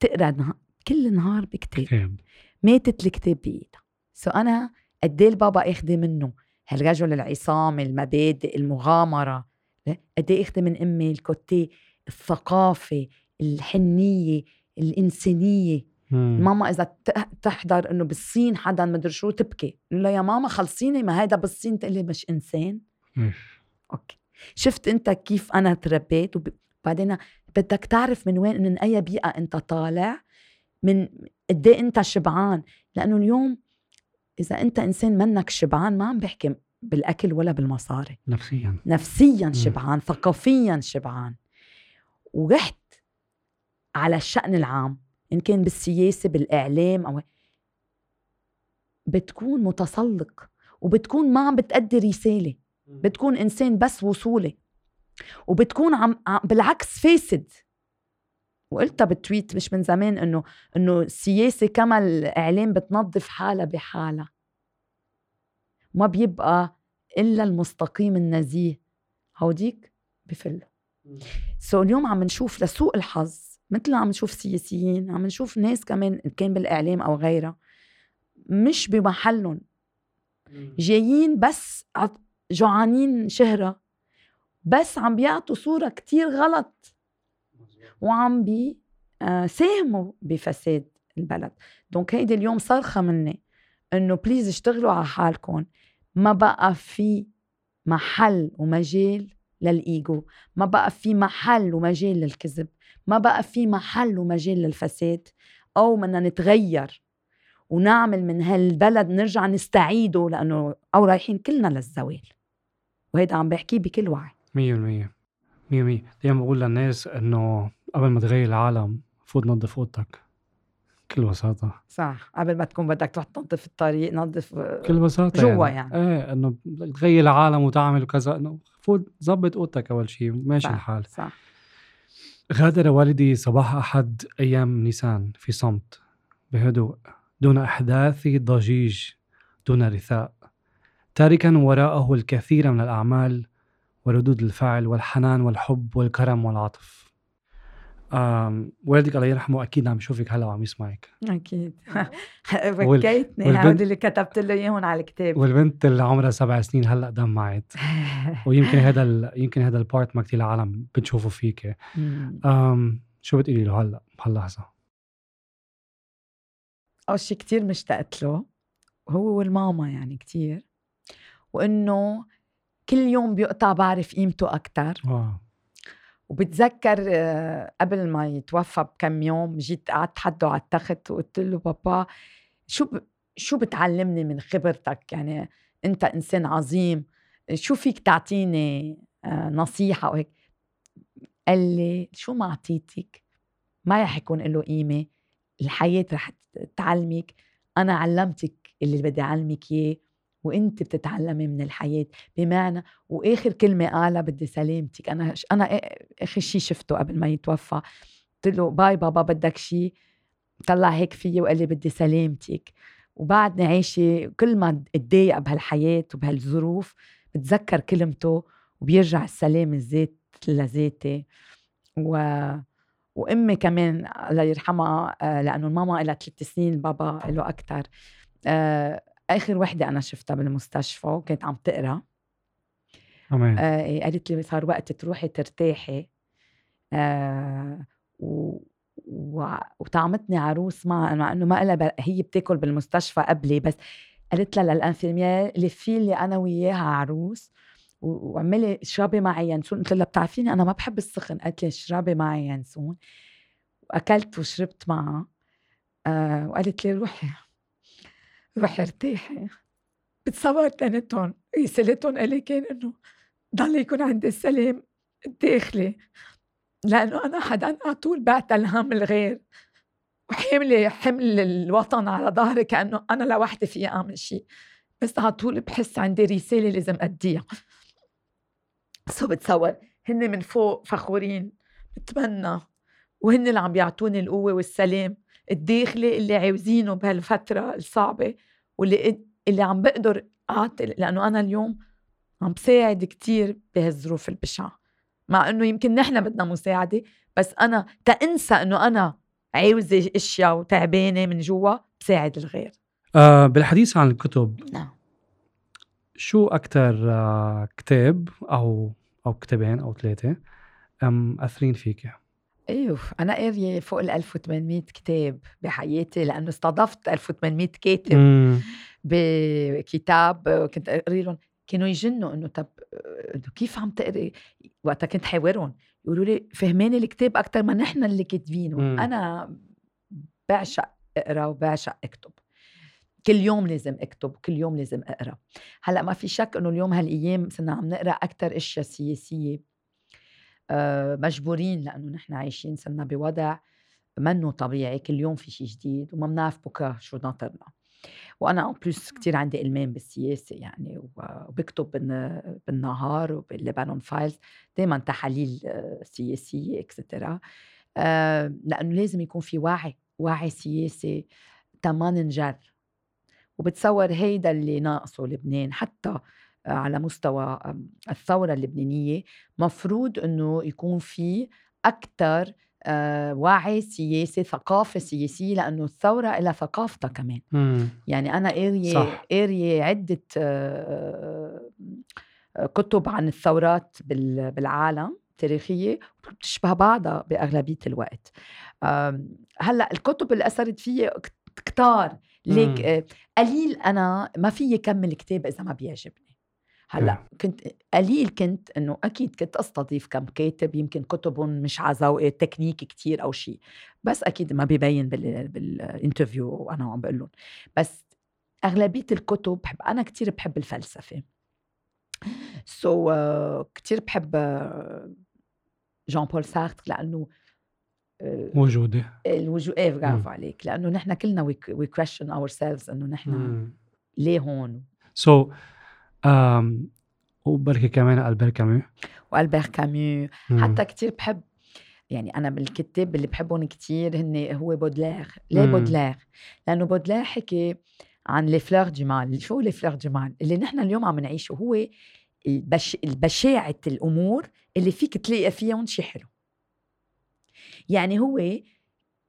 تقرأ كل نهار بكتاب كتاب ماتت الكتاب بإيدها. سو أنا قد إيه البابا اخذه منه هالرجل العصامي المبادئ المغامرة؟ قد إيه اخذ من أمي ال côté الثقافة الحنية الإنسانية؟ مم. ماما إذا ت- تحضر إنه بالصين حدا مدري شو تبكي. لا يا ماما خلصيني ما هيدا بالصين تقلي مش إنسان. إيش. okay. شفت أنت كيف أنا تربيت وبعدين بدك تعرف من وين من أي بيئة أنت طالع؟ من قد إيه أنت شبعان؟ لأنه اليوم إذا أنت إنسان منك شبعان ما عم بحكي بالأكل ولا بالمصاري. نفسيا. نفسيا شبعان ثقافيا شبعان. ورحت على الشأن العام إن كان بالسياسة بالإعلام أو بتكون متسلق وبتكون ما عم بتأدي رسالة. بتكون إنسان بس وصولي وبتكون عم- بالعكس فاسد. وقلتها بالتويت مش من زمان إنه إنه السياسة كما الاعلام بتنظف حالها بحالها. ما بيبقى إلا المستقيم النزيه. هوديك بفلوا سو اليوم عم نشوف لسوء الحظ مثل ما عم نشوف سياسيين عم نشوف ناس كمان كان بالإعلام أو غيرها مش بمحلهم. جايين بس جوعانين شهرة. بس عم بيعطوا صورة كتير غلط. وعم بي آه، بفساد البلد. donc هيدي اليوم صرخة مني إنه please اشتغلوا على حالكم. ما بقى في محل ومجال للإيجو. ما بقى في محل ومجال للكذب. ما بقى في محل ومجال للفساد. أو بدنا نتغير ونعمل من هالبلد نرجع نستعيده لأنه أو رايحين كلنا للزوال. وهيدا عم بحكيه بكل وعي. مية بالمية. مية مية دايما بقول للناس إنه قبل ما تغير العالم فوت نظف أوضتك. بكل بساطة. صح قبل ما تكون بدك تروح تنظف الطريق نظف بكل بساطة جوا يعني. إيه إنه بدك تغير العالم وتعمل وكذا إنه فوت ظبط أوضتك أول شيء ماشي صح الحال. صح. غادر والدي صباح أحد أيام نيسان في صمت بهدوء دون إحداث ضجيج دون رثاء. تاركا وراءه الكثير من الأعمال وردود الفعل والحنان والحب والكرم والعطف. والدك الله يرحمه أكيد عم يشوفك هلأ وعم يسمعك. أكيد. وال- بكيتني والبنت- هودي اللي كتبت له إياهم على الكتاب. والبنت اللي عمرها سبع سنين هلأ دمعت. ويمكن هذا ال... يمكن هذا البارت ما كثير العالم بتشوفه فيك. آم شو بتقولي له هلأ؟ بهاللحظة. أول شي كتير مشتقت له. هو والماما يعني كتير. وإنه كل يوم بيقطع بعرف قيمته واو. وبتذكر آه، قبل ما يتوفى بكم يوم جيت قعدت حده على التخت وقلت له بابا شو ب... شو بتعلمني من خبرتك؟ يعني انت انسان عظيم شو فيك تعطيني آه، نصيحة وهيك؟ قال لي شو ما أعطيتك ما رح يكون له قيمة الحياة رح تعلمك أنا علمتك اللي بدي أعلمك إياه وانت بتتعلمي من الحياة. بمعنى وآخر كلمة قالها بدي سلامتك أنا أنا آخر شيء شفته قبل ما يتوفى. قلت له باي بابا بدك شيء طلع هيك فيي وقال لي بدي سلامتك. وبعدني عايشة كل ما اتضايق بهالحياة وبهالظروف بتذكر كلمته وبيرجع السلام الذات لذاتي و وأمي كمان الله يرحمها آه، لأنه الماما لها ثلاث سنين بابا له أكثر آخر وحدة أنا شفتها بالمستشفى وكانت عم تقرأ. أمان آه قالت لي صار وقت تروحي ترتاحي. آه و... و... وطعمتني عروس مع مع إنه ما لها ب... هي بتاكل بالمستشفى قبلي بس قالت لها للانفيرميير لفي لي أنا وياها عروس و- وعملي اشربي معي ينسون قلت لها بتعرفيني أنا ما بحب السخن. قالت لي اشربي معي ينسون وأكلت وشربت معها. آه وقالت لي روحي. روحي ارتاحي بتصور تنتهم. رسالتهم إلي كان إنه ضل يكون عندي السلام الداخلي لأنه أنا حدا على طول بعتل هم الغير. وحاملة حمل الوطن على ظهري كأنه أنا لوحدي في اعمل شيء. بس على طول بحس عندي رسالة لازم أديها. سو بتصور هن من فوق فخورين. بتمنى. وهن اللي عم بيعطوني القوة والسلام. الداخلي اللي عاوزينه بهالفترة الصعبة واللي اللي عم بقدر أعطي لأنه أنا اليوم عم بساعد كتير بهالظروف البشعة. مع إنه يمكن نحن بدنا مساعدة بس أنا تأنسى إنه أنا عاوزه إشياء وتعبانة من جوا بساعد الغير. آه بالحديث عن الكتب نعم. شو أكتر آه كتاب أو أو كتابين أو ثلاثة مأثرين فيك؟ أيوه أنا قارية فوق ال 1800 كتاب بحياتي لأنه استضفت 1800 كاتب مم. بكتاب كنت اقري لهم. كانوا يجنوا إنه طب كيف عم تقري؟ وقتها كنت حاورهم يقولوا لي فهماني الكتاب أكثر ما نحن اللي كاتبينه. مم. أنا بعشق أقرأ وبعشق أكتب. كل يوم لازم أكتب وكل يوم لازم أقرأ. هلأ ما في شك إنه اليوم هالأيام صرنا عم نقرأ أكثر أشياء سياسية. مجبورين لأنه نحن عايشين صرنا بوضع منه طبيعي كل يوم في شيء جديد وما بنعرف بكرة شو ناطرنا. وأنا en plus كثير عندي إلمام بالسياسة يعني وبكتب بالن- بالنهار وبال Lebanon Files دائما تحاليل آه، سياسية extra لأنه لازم يكون في وعي وعي سياسي تما ننجر وبتصور هيدا اللي ناقصه لبنان حتى على مستوى آم، الثورة اللبنانية مفروض أنه يكون في أكثر وعي سياسي ثقافة سياسية لأنه الثورة لها ثقافتها كمان مم. يعني أنا قارية. قارية عدة آه، آه، كتب عن الثورات بال- بالعالم تاريخية بتشبه بعضها بأغلبية الوقت آم، هلأ الكتب اللي أثرت فيي كت- كتار ليك. آه، قليل أنا ما فيي كمل كتاب إذا ما بيعجبني هلأ. كنت قليل كنت إنه أكيد كنت أستضيف كم كاتب يمكن كتبهم مش على ذوقي تكنيك كتير أو شيء بس أكيد ما بيبين بال بال interview وأنا عم بقول لهم بس أغلبية الكتب بحب أنا كتير بحب الفلسفة so so, uh, كتير بحب جان بول سارتر لأنه uh, موجودة الوجود إيه. برافو عليك لأنه نحن كلنا we question ourselves إنه نحن. ليه هون so um, وبركي كمان ألبير كامو. وألبير كامو مم. حتى كتير بحب يعني أنا بالكتاب اللي بحبهم كتير هن هو بودلير. ليه. بودلير؟ لأنه بودلير حكي عن Les Fleurs du mal شو Les Fleurs du mal اللي نحن اليوم عم نعيشه هو البش... البشاعة الأمور اللي فيك تلاقي فيهم شي حلو. يعني هو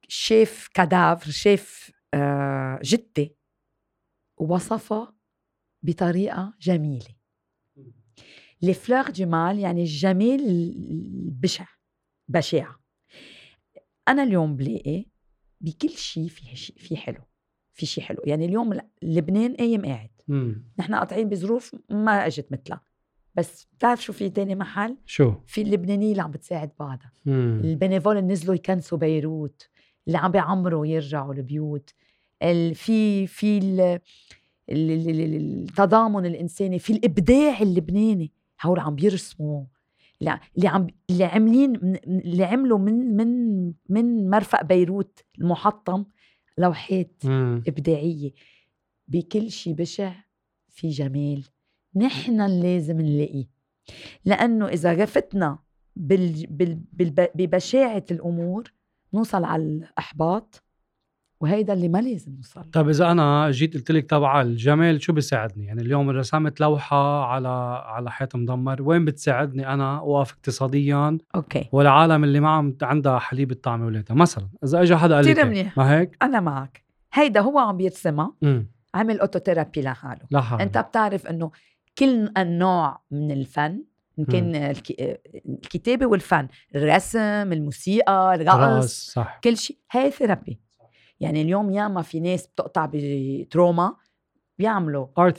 شاف cadavre شاف آه جثة ووصفها بطريقة جميلة. Les Fleurs du mal يعني الجمال البشع بشع أنا اليوم بلاقي بكل شيء في شيء في حلو في شيء حلو. يعني اليوم لبنان قايم قاعد. نحن قاطعين بظروف ما اجت مثلها. بس بتعرف شو في تاني محل؟ شو؟ في اللبنانية اللي عم بتساعد بعضها. البنيفول اللي نزلوا يكنسوا بيروت. اللي عم بيعمروا يرجعوا البيوت. ال- في في التضامن الإنساني في الإبداع اللبناني. هول عم بيرسموا اللي عم اللي عاملين اللي عملوا من من من مرفق بيروت المحطم لوحات مم. إبداعية. بكل شيء بشع في جمال. نحن لازم نلاقيه. لأنه إذا غفتنا بال بال بال ببشاعة الأمور نوصل على الأحباط. وهيدا اللي ما لازم نوصل. طب إذا أنا جيت قلت لك تبع الجمال شو بيساعدني؟ يعني اليوم رسمت لوحه على على حيط مدمر وين بتساعدني أنا؟ أوقف اقتصاديا. okay. والعالم اللي ما عم عندها حليب تطعم ولادها مثلا إذا اجى حدا قال لي. ما هيك؟ أنا معك. هيدا هو عم بيرسمها. عمل auto-therapy لحاله حول أنت بتعرف إنه كل النوع من الفن إن كان الك- الكتابة والفن الرسم الموسيقى الرقص كل شيء هي therapy. يعني اليوم ياما في ناس بتقطع ب trauma بيعملوا. art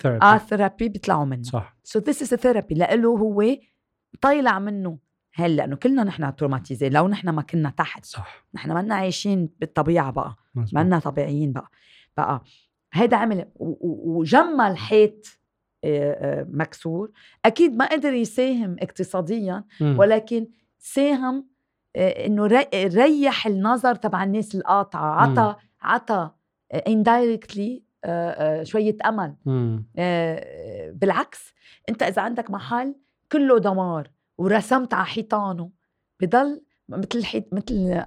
therapy بيطلعوا منه. صح. so this is therapy لإله هو طالع منه. هل لأنه كلنا نحن traumatisés لو نحن ما كنا تحت. صح. نحن ما بالطبيعه بالطبيعة بقى. ما. لنا طبيعيين بقى. بقى. هيدا عمل. وجمل حيط آه، آه، مكسور. أكيد ما قدر يساهم اقتصاديا. ولكن ساهم آه، إنه ري- ريح النظر تبع الناس القاطعة. عطى عطى indirectly شوية أمل. مم. آه، بالعكس أنت إذا عندك محل كله دمار ورسمت على حيطانه بضل مثل حيط مثل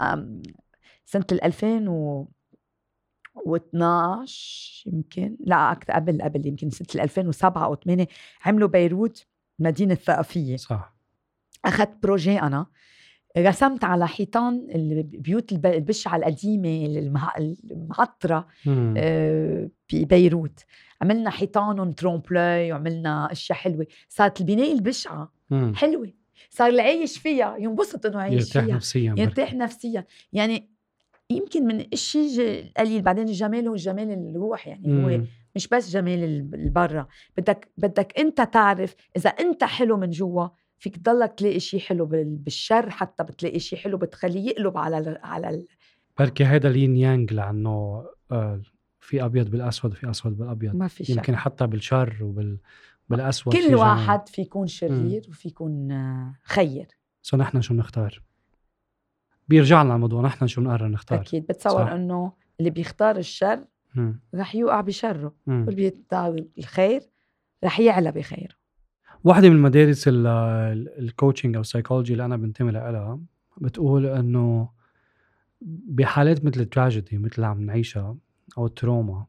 سنة ال 2012 يمكن لا أكثر قبل قبل يمكن سنة ال 2007 أو 8 عملوا بيروت المدينة الثقافيه صح. أخذت projet أنا رسمت على حيطان البيوت الب- البشعه القديمة المع- المعطره مم. آه، ببيروت عملنا حيطانهم ترومبلاي وعملنا أشياء حلوة. صارت البنايه البشعة مم. حلوة. صار اللي عايش فيها ينبسط إنه عايش يرتاح فيها. نفسيا يرتاح نفسيا. يعني يمكن من الشيء القليل. بعدين الجمال هو جمال الروح يعني هو مم. مش بس جمال ال- البرا بدك بدك أنت تعرف إذا أنت حلو من جوا فيك تضلك تلاقي شيء حلو بال- بالشر حتى بتلاقي شيء حلو بتخليه يقلب على ال على ال بركي هيدا لين يانج لأنه آه، في أبيض بالأسود وفي أسود بالأبيض ما في شك يمكن حتى بالشر وبال بالأسود في كل جمال. واحد في يكون شرير وفي يكون آه، خير سو نحن شو بنختار بيرجع لنا الموضوع نحن شو بنقرر نختار أكيد بتصور صح. إنه اللي بيختار الشر. رح يوقع بشره. واللي بيختار الخير رح يعلى بخيره واحدة من ال- ال coaching أو السايكولوجي اللي أنا بنتمي لها بتقول إنه بحالات مثل التراجيدي مثل اللي عم نعيشها أو ال trauma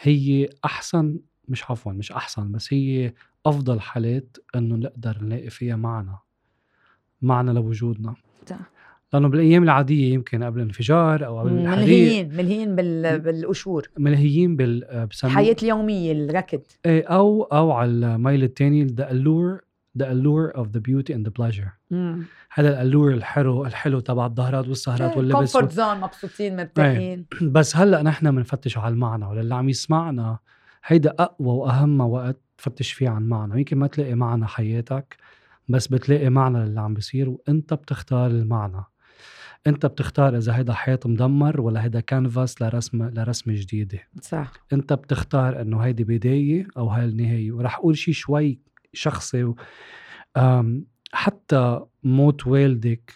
هي أحسن مش عفوا مش أحسن بس هي أفضل حالات إنه نقدر نلاقي فيها معنى معنى لوجودنا. لأنه بالأيام العادية يمكن قبل الانفجار أو قبل الحريق ملهيين ملهيين بال... بالقشور. ملهيين بال آه، الحياة اليومية الركض. إيه، أو أو على الميل الثاني the allure the allure of the beauty and the pleasure. هذا ال allure الحلو الحلو تبع الظهرات والسهرات واللبس comfort zone مبسوطين مرتاحين. بس هلأ نحن بنفتش على المعنى وللي عم يسمعنا هيدا أقوى وأهم وقت تفتش فيه عن معنى. يمكن ما تلاقي معنى حياتك بس بتلاقي معنى للي عم بيصير وإنت بتختار المعنى. انت بتختار إذا هيدا حيط مدمر ولا هيدا كانفاس لرسم لرسمة جديدة. صح. انت بتختار إنه هيدي بداية أو هاي النهاية. ورح أقول شيء شوي شخصي حتى موت والدك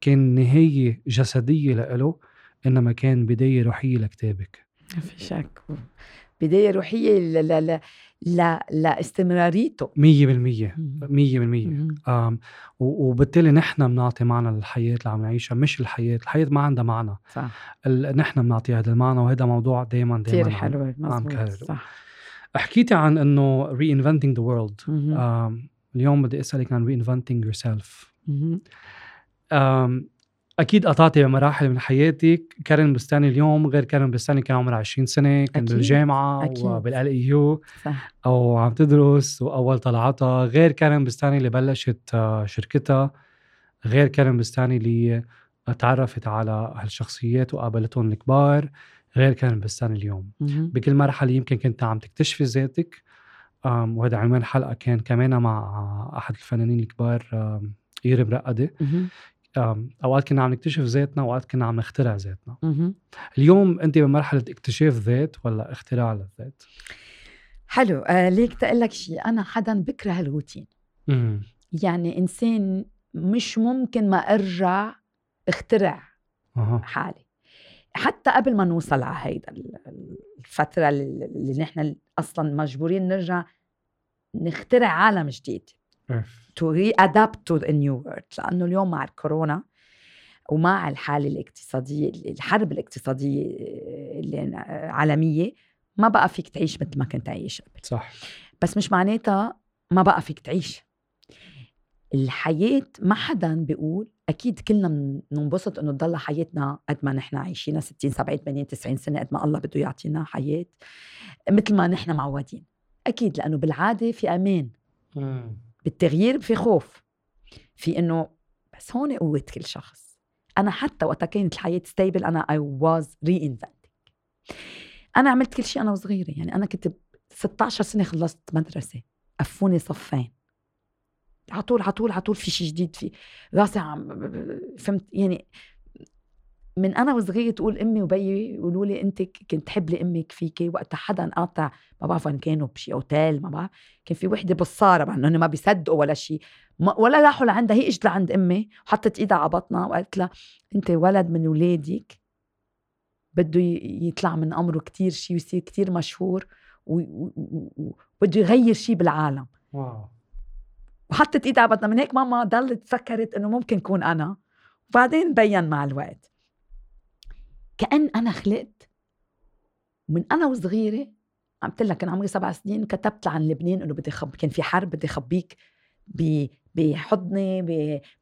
كان نهاية جسدية لإله إنما كان بداية روحية لكتابك. في شك. بداية روحية ل... ل... ل... ل... لاستمراريته. 100% 100% أم، و- وبالتالي نحن بنعطي معنى للحياة اللي عم نعيشها مش الحياة. الحياة ما عندها معنى. صح. ال- نحن بنعطي هذا المعنى وهذا موضوع دائما كثير دائما حلوة مزبوط كهرب. صح. حكيتي عن إنه reinventing the world. مهم. um, اليوم بدي أسألك عن reinventing yourself. مهم. um, أكيد قطعتي بمراحل من حياتك. كارن بستاني اليوم غير كارن بستاني كان عمرها 20 سنة كان أكيد، بالجامعة أكيد. وبال AU أو عم تدرس وأول طلعتها. غير كارن بستاني اللي بلشت آه، شركتها. غير كارن بستاني اللي تعرفت على هالشخصيات وقابلتهم الكبار. غير كارن بستاني اليوم. بكل مرحلة يمكن كنت عم تكتشفي ذاتك. وهذا عنوان حلقة كان كمان مع أحد الفنانين الكبار أم، إيري أوقات كنا عم نكتشف ذاتنا وأوقات كنا عم نخترع ذاتنا. اليوم أنت بمرحلة اكتشاف ذات ولا اختراع للذات؟ حلو. آه ليك تقول لك شيء أنا حدا بكره الروتين. يعني إنسان مش ممكن ما أرجع اخترع أها. حالي. حتى قبل ما نوصل على هيدا ال- الفترة اللي نحن أصلا مجبورين نرجع نخترع عالم جديد. To readapt to a new world لأنه اليوم مع الكورونا ومع الحالة الاقتصادية الحرب الاقتصادية اللي عالمية ما بقى فيك تعيش مثل ما كنت عايش قبل. صح. بس مش معناتها ما بقى فيك تعيش. الحياة ما حدا بيقول أكيد كلنا بننبسط إنه تضل حياتنا قد ما نحن عايشينها 60 70 80 90 سنة قد ما الله بده يعطينا حياة مثل ما نحن معودين. أكيد لأنه بالعادة في أمان. مم. بالتغيير في خوف في إنه بس هون قوة كل شخص. أنا حتى وقتها كانت الحياة ستيبل أنا I was reinventing. أنا عملت كل شيء أنا وصغيرة يعني أنا كنت ب 16 سنة خلصت مدرسة قفوني صفين. على طول على طول على طول في شيء جديد في راسي عم فهمت؟ يعني من أنا وصغيرة تقول أمي وبيي يقولوا لي انت كنت تحبلي أمك فيكي وقتها حدا قاطع ما بعرف وين كانوا بشي أوتيل ما بعرف كان في وحدة بصاره مع إنه ما بيصدقوا ولا شيء ولا راحوا لعندها هي اجت لعند أمي وحطت إيدها على بطنها وقالت لها أنت ولد من ولادك بده يطلع من أمره كتير شيء ويصير كتير مشهور وبده يغير شيء بالعالم. واو. وحطت إيدها على بطنها من هيك ماما ضلت فكرت إنه ممكن كون أنا. وبعدين بين مع الوقت. كأن أنا خلقت. من أنا وصغيرة عم قلت لك كان عمري سبع سنين كتبت عن لبنان إنه بدي خب كان في حرب بدي خبيك بحضني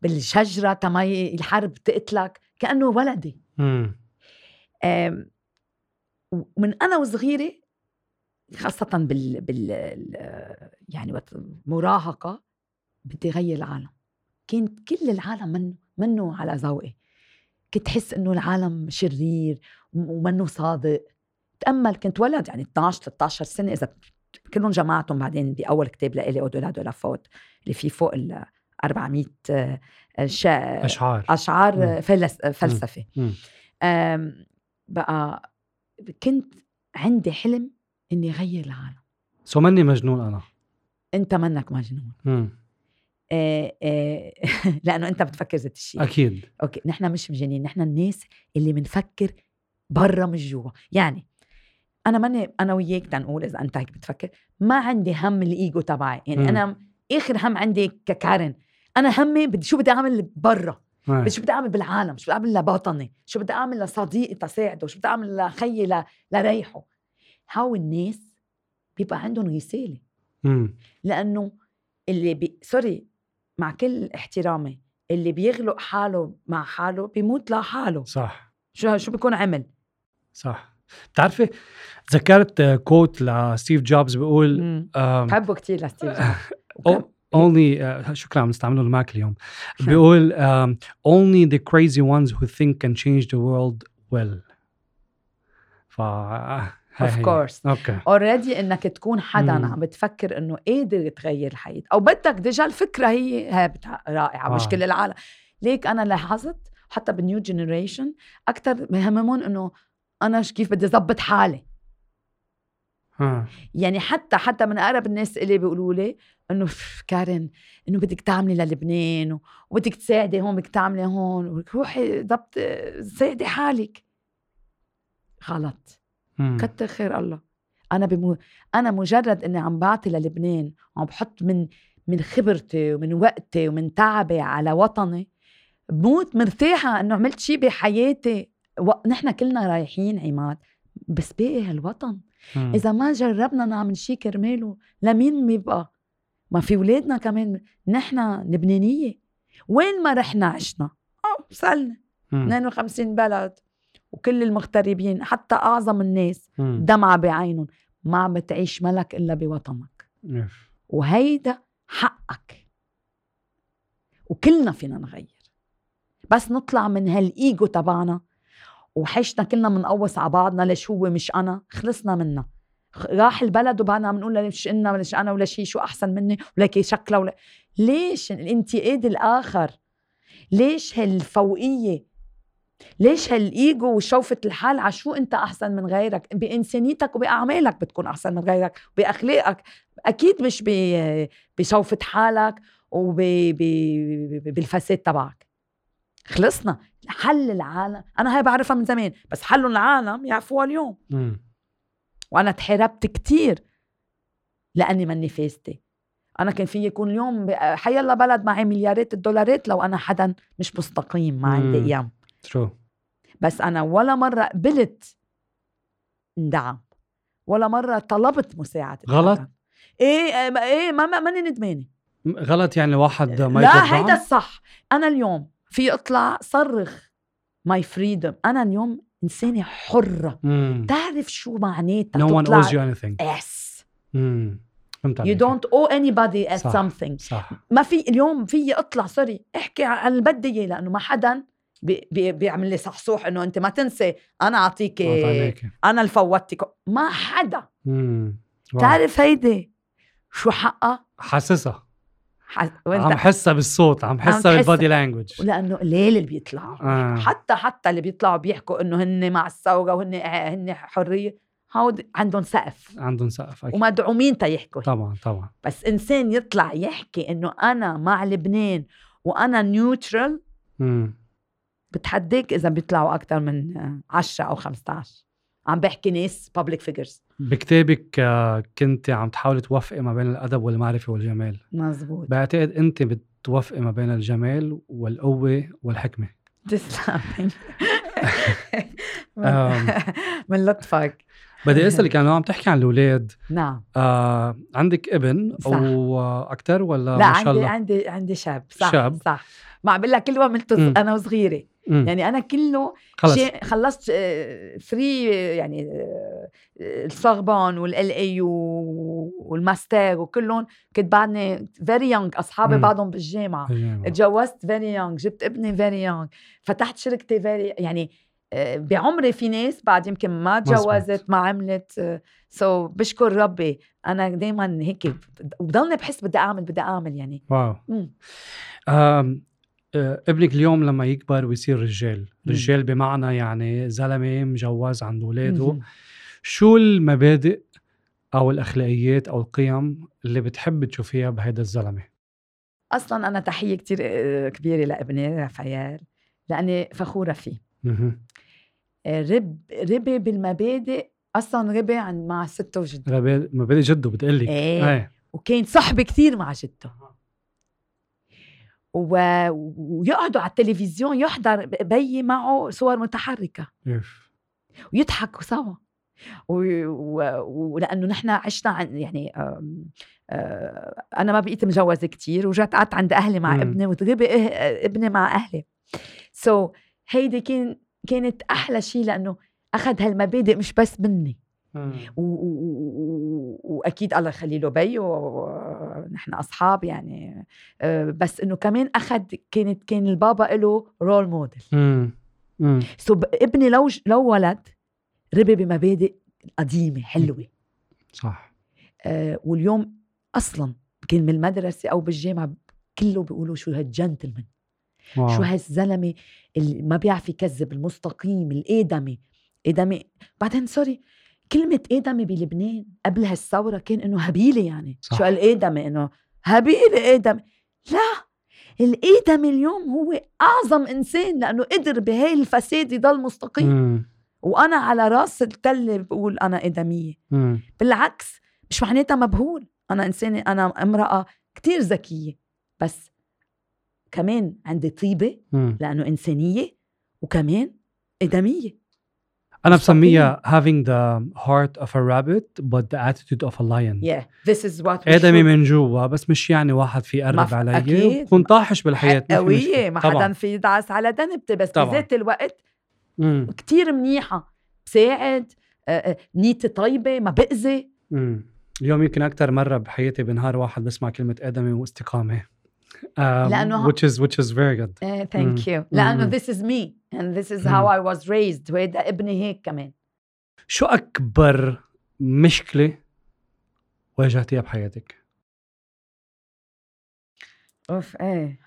بالشجرة تما الحرب تقتلك كأنه ولدي. ومن أنا وصغيرة خاصة بال, بال ال- يعني وقت المراهقه بدي غير العالم. كنت كل العالم منه منه على ذوقي. كنت حس إنه العالم شرير ومنه صادق. تأمل كنت ولد يعني 12 13 سنة إذا كلهم جمعتهم بعدين بأول كتاب لإلي Au-delà de tout اللي فيه فوق ال 400 شا أشعار. أشعار فلس فلسفة. بقى كنت عندي حلم إني غير العالم. so ماني مجنون أنا. أنت منك مجنون. آه آه لأنه أنت بتفكر ذات الشيء. أكيد. okay نحن مش مجانين نحن الناس اللي بنفكر برا مش جوا. يعني أنا ماني أنا وياك تنقول إذا أنت هيك بتفكر ما عندي هم الإيجو تبعي. يعني م. أنا آخر هم عندي ككارن أنا همي بدي شو بدي أعمل برا؟ بدي شو بدي أعمل بالعالم؟ شو بدي أعمل لوطني شو بدي أعمل لصديقي تساعده؟ شو بدي أعمل لخيي لريحه؟ هاو الناس بيبقى عندهم رساله لأنه اللي بي... sorry مع كل احترامي اللي بيغلق حاله مع حاله بيموت لحاله. صح. شو شو بيكون عمل؟ صح. بتعرفي تذكرت quote لستيف جوبز بيقول بحبه كثير لستيف جوبز only uh, شكرا عم نستعمله ال Mac اليوم. بيقول um, only the crazy ones who think can change the world well. ف of course okay. already إنك تكون حدا عم بتفكر إنه قادر تغير الحياة. أو بدك déjà الفكرة هي هي رائعة آه. مش كل العالم. ليك أنا لاحظت حتى بال new generation أكثر مهمهم إنه أنا كيف بدي أظبط حالي. ها. يعني حتى حتى من أقرب الناس اللي بيقولوا لي إنه كارن إنه بدك تعملي للبنان وبدك تساعدي هون بدك تعملي هون روحي ضبط ساعدي حالك. غلط. كتر خير الله. أنا بمو... أنا مجرد إني عم بعطي للبنان وعم بحط من من خبرتي ومن وقتي ومن تعبي على وطني بموت مرتاحة إنه عملت شيء بحياتي. و... نحن كلنا رايحين عماد بس باقي هالوطن. مم. إذا ما جربنا نعمل شيء كرماله لمين بيبقى ما في ولادنا كمان. نحن لبنانية. وين ما رحنا عشنا؟ آه سالنا 52 بلد. وكل المغتربين حتى أعظم الناس دمعة بعينهم ما بتعيش ملك إلا بوطنك. وهيدا حقك. وكلنا فينا نغير. بس نطلع من هالإيجو تبعنا. وحشنا كلنا منقوص على بعضنا ليش هو مش أنا؟ خلصنا منها. راح البلد وبعدنا بنقول ليش أنا وليش أنا ولا شيء شو أحسن مني؟ ولك شكله ولا ليش الانتقاد الآخر؟ ليش هالفوقية؟ ليش هالإيجو وشوفة الحال على شو أنت أحسن من غيرك؟ بإنسانيتك وبأعمالك بتكون أحسن من غيرك بأخلاقك. أكيد مش بشوفة حالك وبالفساد تبعك. خلصنا. حل العالم. أنا هاي بعرفها من زمان بس حلوا العالم يعرفوها اليوم. م. وأنا تحاربت كتير لأني ماني فاسده أنا كان في يكون اليوم حيلا بلد معي مليارات الدولارات لو أنا حدا مش مستقيم ما عندي أيام. ترو بس أنا ولا مرة قبلت ندعم ولا مرة طلبت مساعدة غلط. إيه إيه ما ماني ندمانة. غلط يعني واحد ما لا هيدا الصح. أنا اليوم في اطلع صرخ my freedom أنا اليوم إنسانة حرة. مم. تعرف شو معناتها؟ No one owes you anything. Yes مم. فهمت you don't owe anybody at صح. something. صح. ما في اليوم في اطلع sorry احكي عن اللي بدي إياه لأنه ما حدا بي بي بيعمل لي صحصوح إنه أنت ما تنسي أنا أعطيك أنا اللي فوتك ما حدا. مم. تعرف هيدي شو حقها؟ حاسسها. عم حسها بالصوت عم حسها بال body language لأنه قليل اللي بيطلعوا. آه. حتى حتى اللي بيطلعوا بيحكوا إنه هن مع الثوره وهن هن حرية. هود عندهم سقف. عندهم سقف أكيد. ومدعومين تيحكوا طبعا طبعا. بس إنسان يطلع يحكي إنه أنا مع لبنان وأنا neutral بتحديك إذا بيطلعوا أكثر من 10 أو 15 عم بحكي ناس public figures بكتابك آه، كنت عم تحاولي توفقي ما بين الأدب والمعرفة والجمال. مزبوط. بعتقد أنت بتوفقي ما بين الجمال والقوة والحكمة. تسلم. من لطفك. بدي أسألك يعني عم تحكي عن الأولاد. نعم. آه عندك ابن صح. أو أكثر ولا لا ما شاء الله؟ عندي عندي عندي شاب. صح شاب. صح. ما عم بقول لك كل عملته أنا وصغيرة. مم. يعني أنا كله خلص شيء خلصت three يعني آه، السوربون والال اي والماستر وكلهم كنت بعدني very young أصحابي مم. بعضهم بالجامعة. تجوزت very young جبت ابني very young فتحت شركتي very يعني آه، بعمري في ناس بعد يمكن ما. تجوزت ما عملت so بشكر ربي أنا دائما هيك وبضلني بحس بدي أعمل بدي أعمل يعني wow آه، ابنك اليوم لما يكبر ويصير رجال. رجال بمعنى يعني زلمة مجوز عنده أولاده. شو المبادئ أو الأخلاقيات أو القيم اللي بتحب تشوفيها بهيدا الزلمة؟ أصلا أنا تحية كتير آه، كبيرة لأبني رافائيل لأني فخورة فيه. آه، رب ربي بالمبادئ أصلا ربي عند مع سته وجده. مبادئ مبادئ جده بتقلي إيه. إيه. وكان صحبة كتير مع جده. و... ويقعدوا على التلفزيون يحضر بيي معه صور متحركة. ويضحكوا سوا و... و... ولأنه نحن عشنا عن يعني أم... أه... أنا ما بقيت مجوزة كتير ورجعت قعدت عند أهلي مع مم. ابني وتغيبي إه... ابني مع أهلي so so, هيدي كان كانت أحلى شيء لأنه أخذ هالمبادئ مش بس مني. و- و- وأكيد الله يخلي له بي ونحن أصحاب يعني آه، بس إنه كمان اخذ كانت كان البابا له role model. so ابني لو لو ولد ربي بمبادئ قديمة حلوة. صح. آه، واليوم أصلا كان بالمدرسة أو بالجامعة كله بيقولوا شو هالجنتلمان. شو هالزلمة اللي ما بيعرف يكذب المستقيم الآدمي. آدمي بعدين سوري كلمة آدمي بلبنان قبل هالثورة كان إنه هبيلة يعني صح. شو الآدمي إنه هبيلة آدمي لا الآدمي اليوم هو أعظم إنسان لأنه قدر بهاي الفساد يضل مستقيم مم. وأنا على رأس التلة بقول أنا آدمية مم. بالعكس مش معناتها مبهول أنا إنسانة أنا امرأة كتير ذكية بس كمان عندي طيبة مم. لأنه إنسانية وكمان آدمية أنا. بسميها having the heart of a rabbit but the attitude of a lion yeah this is what we آدمي من جوا بس مش يعني واحد في في- علي. بكون طاحش بالحياة مشكلة. ما حدا في يدعس على دنبتي بس. بذات الوقت مم. كتير منيحة بساعد آه، آه، نيتي طيبة ما بأذي مم. اليوم يمكن أكثر مرة بحياتي بنهار واحد بسمع كلمة آدمي واستقامة um, لأنه ه- which is which is very good. Uh, thank you. لأنه this is me and this is how I was raised. وهيدا ابني هيك كمان. شو أكبر مشكلة واجهتيها بحياتك؟ أوف إيه.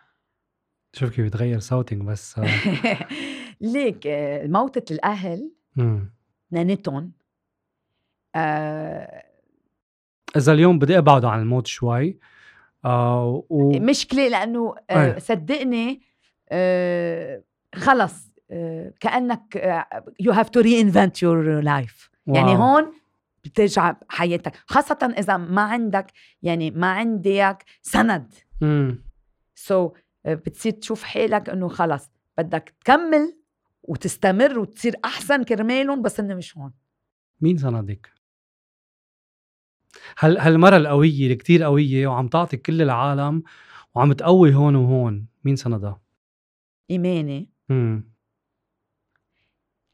شوف كيف بتغير صوتك بس آه. ليك آه، موتة الأهل مم. نانتهم. آه. إذا اليوم بدي ابعد عن الموت شوي آه و... مشكلة لأنه أيه. آه صدقني آه خلص آه كأنك آه you have to reinvent your life يعني. هون بترجع حياتك خاصة إذا ما عندك يعني ما عندك سند. سو so, بتصير تشوف حالك إنه خلص بدك تكمل وتستمر وتصير أحسن كرمالهم بس إنه مش هون مين سندك؟ هل هالمرة القوية اللي كتير قوية وعم تعطي كل العالم وعم تقوي هون وهون مين سندها؟ إيماني. امم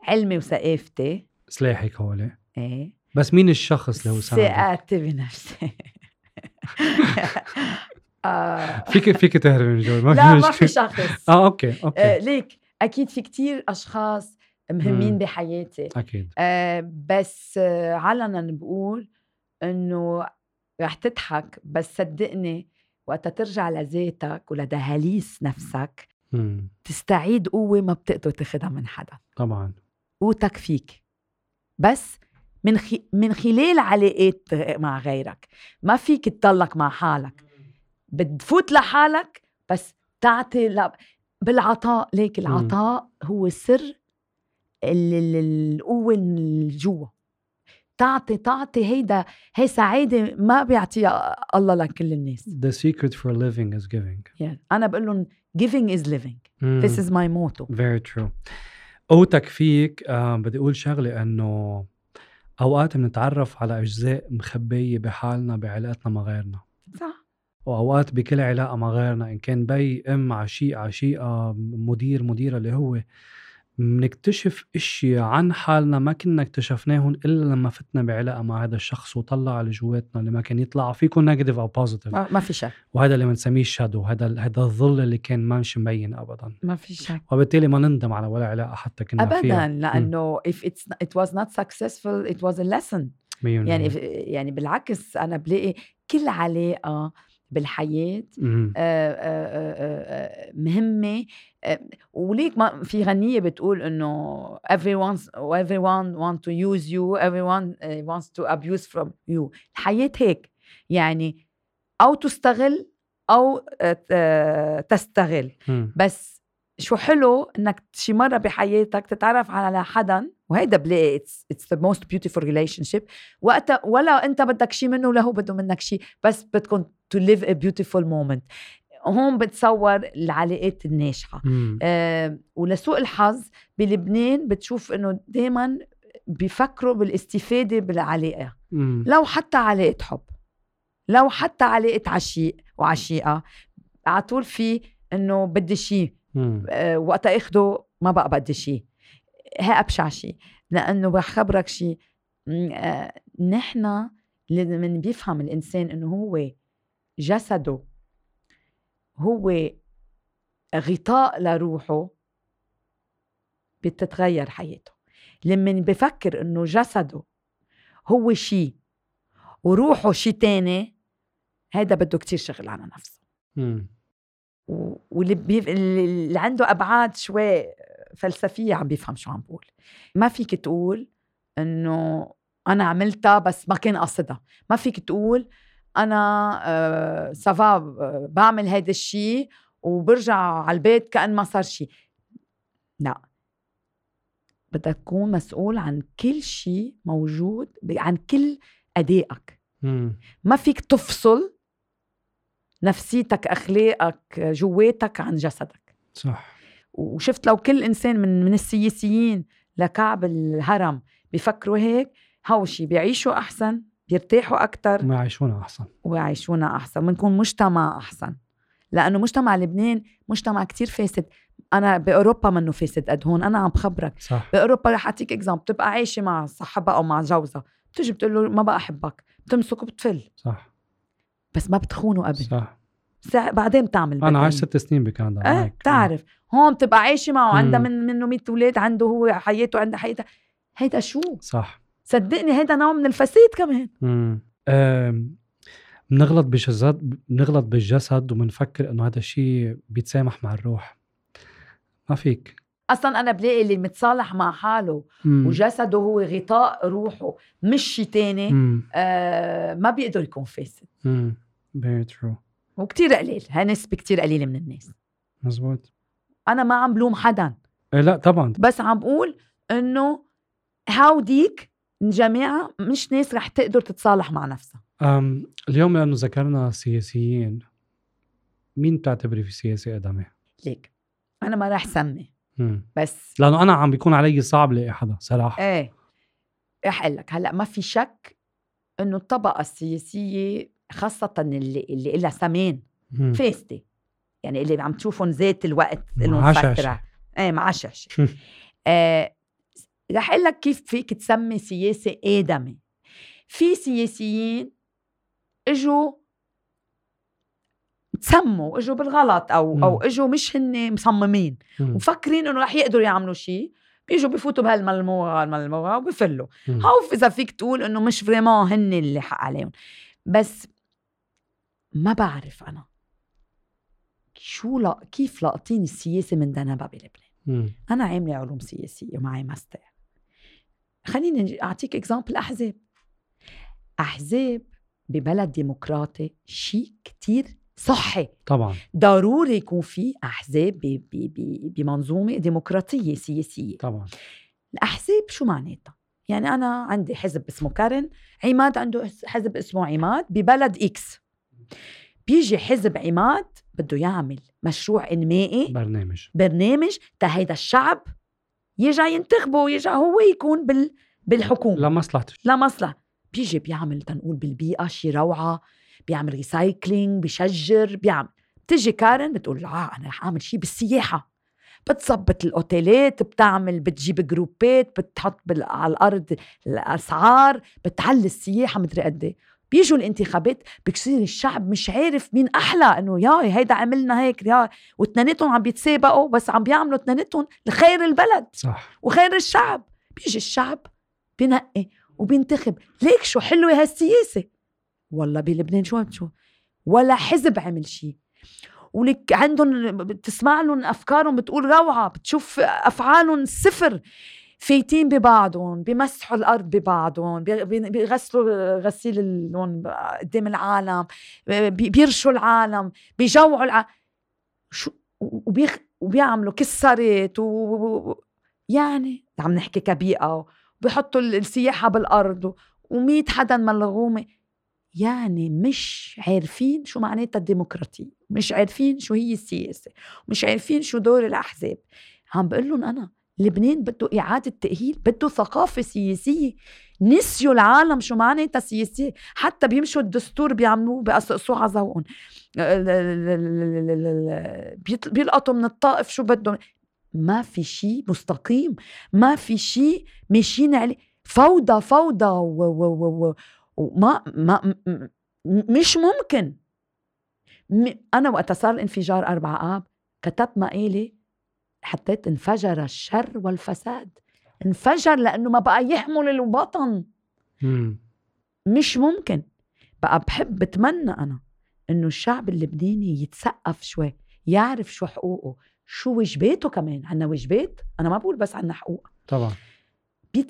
علمي وثقافتي. سلاحك هولي إيه. بس مين الشخص اللي هو سندك؟ ثقتي بنفسي. آه. فيك فيك تهربي من جوي ما لا في ما في. شخص. آه okay آه okay. ليك أكيد في كتير أشخاص مهمين مم. بحياتي. أكيد. آه بس آه علنا بقول إنه رح تضحك بس صدقني وقت ترجع لذاتك ولدهاليز نفسك امم تستعيد قوة ما بتقدر تاخدها من حدا. طبعا. قوتك فيك. بس من خي... من خلال علاقات مع غيرك ما فيك تضلك مع حالك. بتفوت لحالك بس تعطي ل... بالعطاء ليك العطاء هو سر ال- ال- القوة اللي جوا. تعطي تعطي هيدا هي سعادة ما بيعطيها الله لكل الناس. The secret for living is giving. يعني أنا بقول لهم giving is living. مم. this is my motto. Very true. قوتك فيك آه بدي أقول شغلة إنه أوقات بنتعرف على أجزاء مخبية بحالنا بعلاقتنا مع غيرنا. صح. وأوقات بكل علاقة مع غيرنا إن كان بي أم عشيق عشيقة مدير مديرة اللي هو بنكتشف اشياء عن حالنا ما كنا اكتشفناهم إلا لما فتنا بعلاقة مع هذا الشخص وطلع اللي جواتنا اللي ما كان يطلع فيكم negative أو positive ما في شك. وهذا اللي بنسميه ال shadow هذا هذا الظل اللي كان مش مبين ابدا. ما في شك. وبالتالي ما نندم على ولا علاقة حتى كنا ابدا فيها لأنه if it's it was not successful it was a lesson. مية يعني. يعني بالعكس أنا بلاقي كل علاقة بالحياة. آه، آه، آه، مهمة آه، وليك ما في غنية بتقول إنه everyone everyone want to use you everyone wants to abuse from you الحياة هيك يعني أو تستغل أو تستغل مم. بس شو حلو إنك شي مرة بحياتك تتعرف على حدا وهيدا بلاقي it's it's the most beautiful relationship وقتها ولا أنت بدك شي منه ولا هو بده منك شي بس بدكم to live a beautiful moment هون بتصور العلاقات الناجحة. آه ولسوء الحظ بلبنان بتشوف إنه دائما بيفكروا بالاستفادة بالعلاقة. مم. لو حتى علاقة حب لو حتى علاقة عشيق وعشيقة على طول في إنه بدي شيء. آه، وقتها أخده ما بقى بدي شيء هي أبشع شيء لأنه بخبرك شيء نحن لازم بيفهم الإنسان إنه هو جسده هو غطاء لروحه بتتغير حياته. لما بفكر إنه جسده هو شيء وروحه شيء تاني هيدا بده كتير شغل على نفسه. واللي بي... اللي عنده أبعاد شوي فلسفية عم بيفهم شو عم بقول. ما فيك تقول إنه أنا عملتها بس ما كان قصدها. ما فيك تقول أنا آه سافا آه، بعمل هيدا الشيء وبرجع على البيت كأن ما صار شيء. لا. بدك تكون مسؤول عن كل شيء موجود عن كل أدائك. مم. ما فيك تفصل نفسيتك أخلاقك جواتك عن جسدك. صح. وشفت لو كل إنسان من من السياسيين لكعب الهرم بيفكروا هيك هوشي بيعيشوا أحسن. بيرتاحوا أكثر ما يعيشونا أحسن. ويعيشونا أحسن بنكون مجتمع أحسن. لأنه مجتمع لبنان مجتمع كتير فاسد. أنا بأوروبا منه فاسد قد هون أنا عم بخبرك. صح. بأوروبا رح أعطيك example بتبقى عايشة مع صاحبها أو مع جوزها. بتيجي بتقول له ما بقى أحبك بتمسك وبتفل. صح. بس ما بتخونوا قبل. صح. ساعة بعدين بتعمل أنا عايش. ست سنين بكندا إيه؟ معك. بتعرف. هون بتبقى عايشة معه عندها. من منه 100 أولاد عنده هو حياته عندها حياتها. هيدا شو؟ صح. صدقني هيدا نوع من الفساد كمان. بنغلط بجسد بنغلط بالجسد وبنفكر إنه هذا الشيء بيتسامح مع الروح. ما فيك. أصلا أنا بلاقي اللي متصالح مع حاله مم. وجسده هو غطاء روحه مش شي تاني. آه ما بيقدر يكون فاسد. very true. وكتير قليل. هاي نسبة كتير قليلة من الناس. مزبوط. أنا ما عم بلوم حدا. إيه لا طبعا. بس عم بقول إنه هاوديك جماعة مش ناس رح تقدر تتصالح مع نفسها. أم اليوم لأنه ذكرنا سياسيين مين بتعتبري في سياسي ادمي؟ ليك. أنا ما رح سمي. مم. بس. لأنه أنا عم بيكون علي صعب لاقي حدا صراحة. إيه. رح أقول لك هلأ ما في شك إنه الطبقة السياسية خاصة اللي اللي لها سمان مم. فاسده يعني اللي عم تشوفهم ذات الوقت لهم معششة. فترة. إيه معشش آه رح أقول لك كيف فيك تسمي سياسة ادمي في سياسيين إجوا تسموا إجوا بالغلط أو مم. أو إجوا مش هن مصممين مم. ومفكرين إنه رح يقدروا يعملوا شيء بيجوا بفوتوا بهالملموغه الملموغه وبفلوا. هوف إذا فيك تقول إنه مش فريمون هن اللي حق عليهم بس ما بعرف أنا شو لا كيف لاقطين السياسة من دنبها بلبنان. أنا عاملة علوم سياسية ومعي ماستر خليني أعطيك example أحزاب. أحزاب ببلد ديمقراطي شيء كتير صحي. طبعا. ضروري يكون في أحزاب ب- ب- ب- بمنظومة ديمقراطية سياسية. طبعا. الأحزاب شو معناتها؟ يعني أنا عندي حزب اسمه كارن عماد عنده حزب اسمه عماد ببلد X بيجي حزب عماد بده يعمل مشروع إنمائي. برنامج. برنامج تا هيدا الشعب يرجع ينتخبه ويرجع هو يكون بال بالحكومة. لمصلحته لا مصلحة. بيجي بيعمل تنقول بالبيئة شي روعة بيعمل recycling بيشجر بيعمل بتجي كارن بتقول لا أنا رح أعمل شيء بالسياحة. بتظبط الأوتيلات بتعمل بتجيب group ات بتحط على الأرض الأسعار بتعلي السياحة مدري قد إيه. بيجوا الانتخابات بصير الشعب مش عارف مين أحلى إنه ياي هيدا عملنا هيك يا واثنيناتهم عم بيتسابقوا بس عم بيعملوا اثنيناتهم لخير البلد صح. وخير الشعب. بيجي الشعب بينقي وبينتخب. ليك شو حلوة هالسياسة؟ والله بلبنان شو شو؟ ولا حزب عمل شيء ولك عندهم بتسمع لهم أفكارهم بتقول روعة بتشوف أفعالهم صفر. فايتين ببعضهم بيمسحوا الأرض ببعضهم بيغسلوا غسيل اللون قدام العالم بيرشوا العالم بيجوعوا العالم شو؟ وبيخ وبيعملوا كسرات و... يعني عم نحكي كبيئة وبيحطوا السياحة بالأرض و100 حدا ملغومه يعني مش عارفين شو معناتها الديمقراطية مش عارفين شو هي السياسة مش عارفين شو دور الأحزاب. عم بقول لهم أنا لبنان بده إعادة تأهيل بده ثقافة سياسية. نسيوا العالم شو معناتها سياسية. حتى بيمشوا الدستور بيعملوه بيقصقصوه على ذوقهم بيلقطوا من الطائف شو بدهم. ما في شيء مستقيم. ما في شيء ماشيين عليه. فوضى فوضى و و و وما ما مش ممكن. أنا وقت صار الانفجار أربعة آب كتبت مقالي حطيت انفجر الشر والفساد. انفجر لأنه ما بقى يحمل الوطن. مش ممكن. بقى بحب بتمنى أنا إنه الشعب اللبناني يتسقف شوي يعرف شو حقوقه شو واجباته كمان. عنا واجبات أنا ما بقول بس عنا حقوق. طبعا.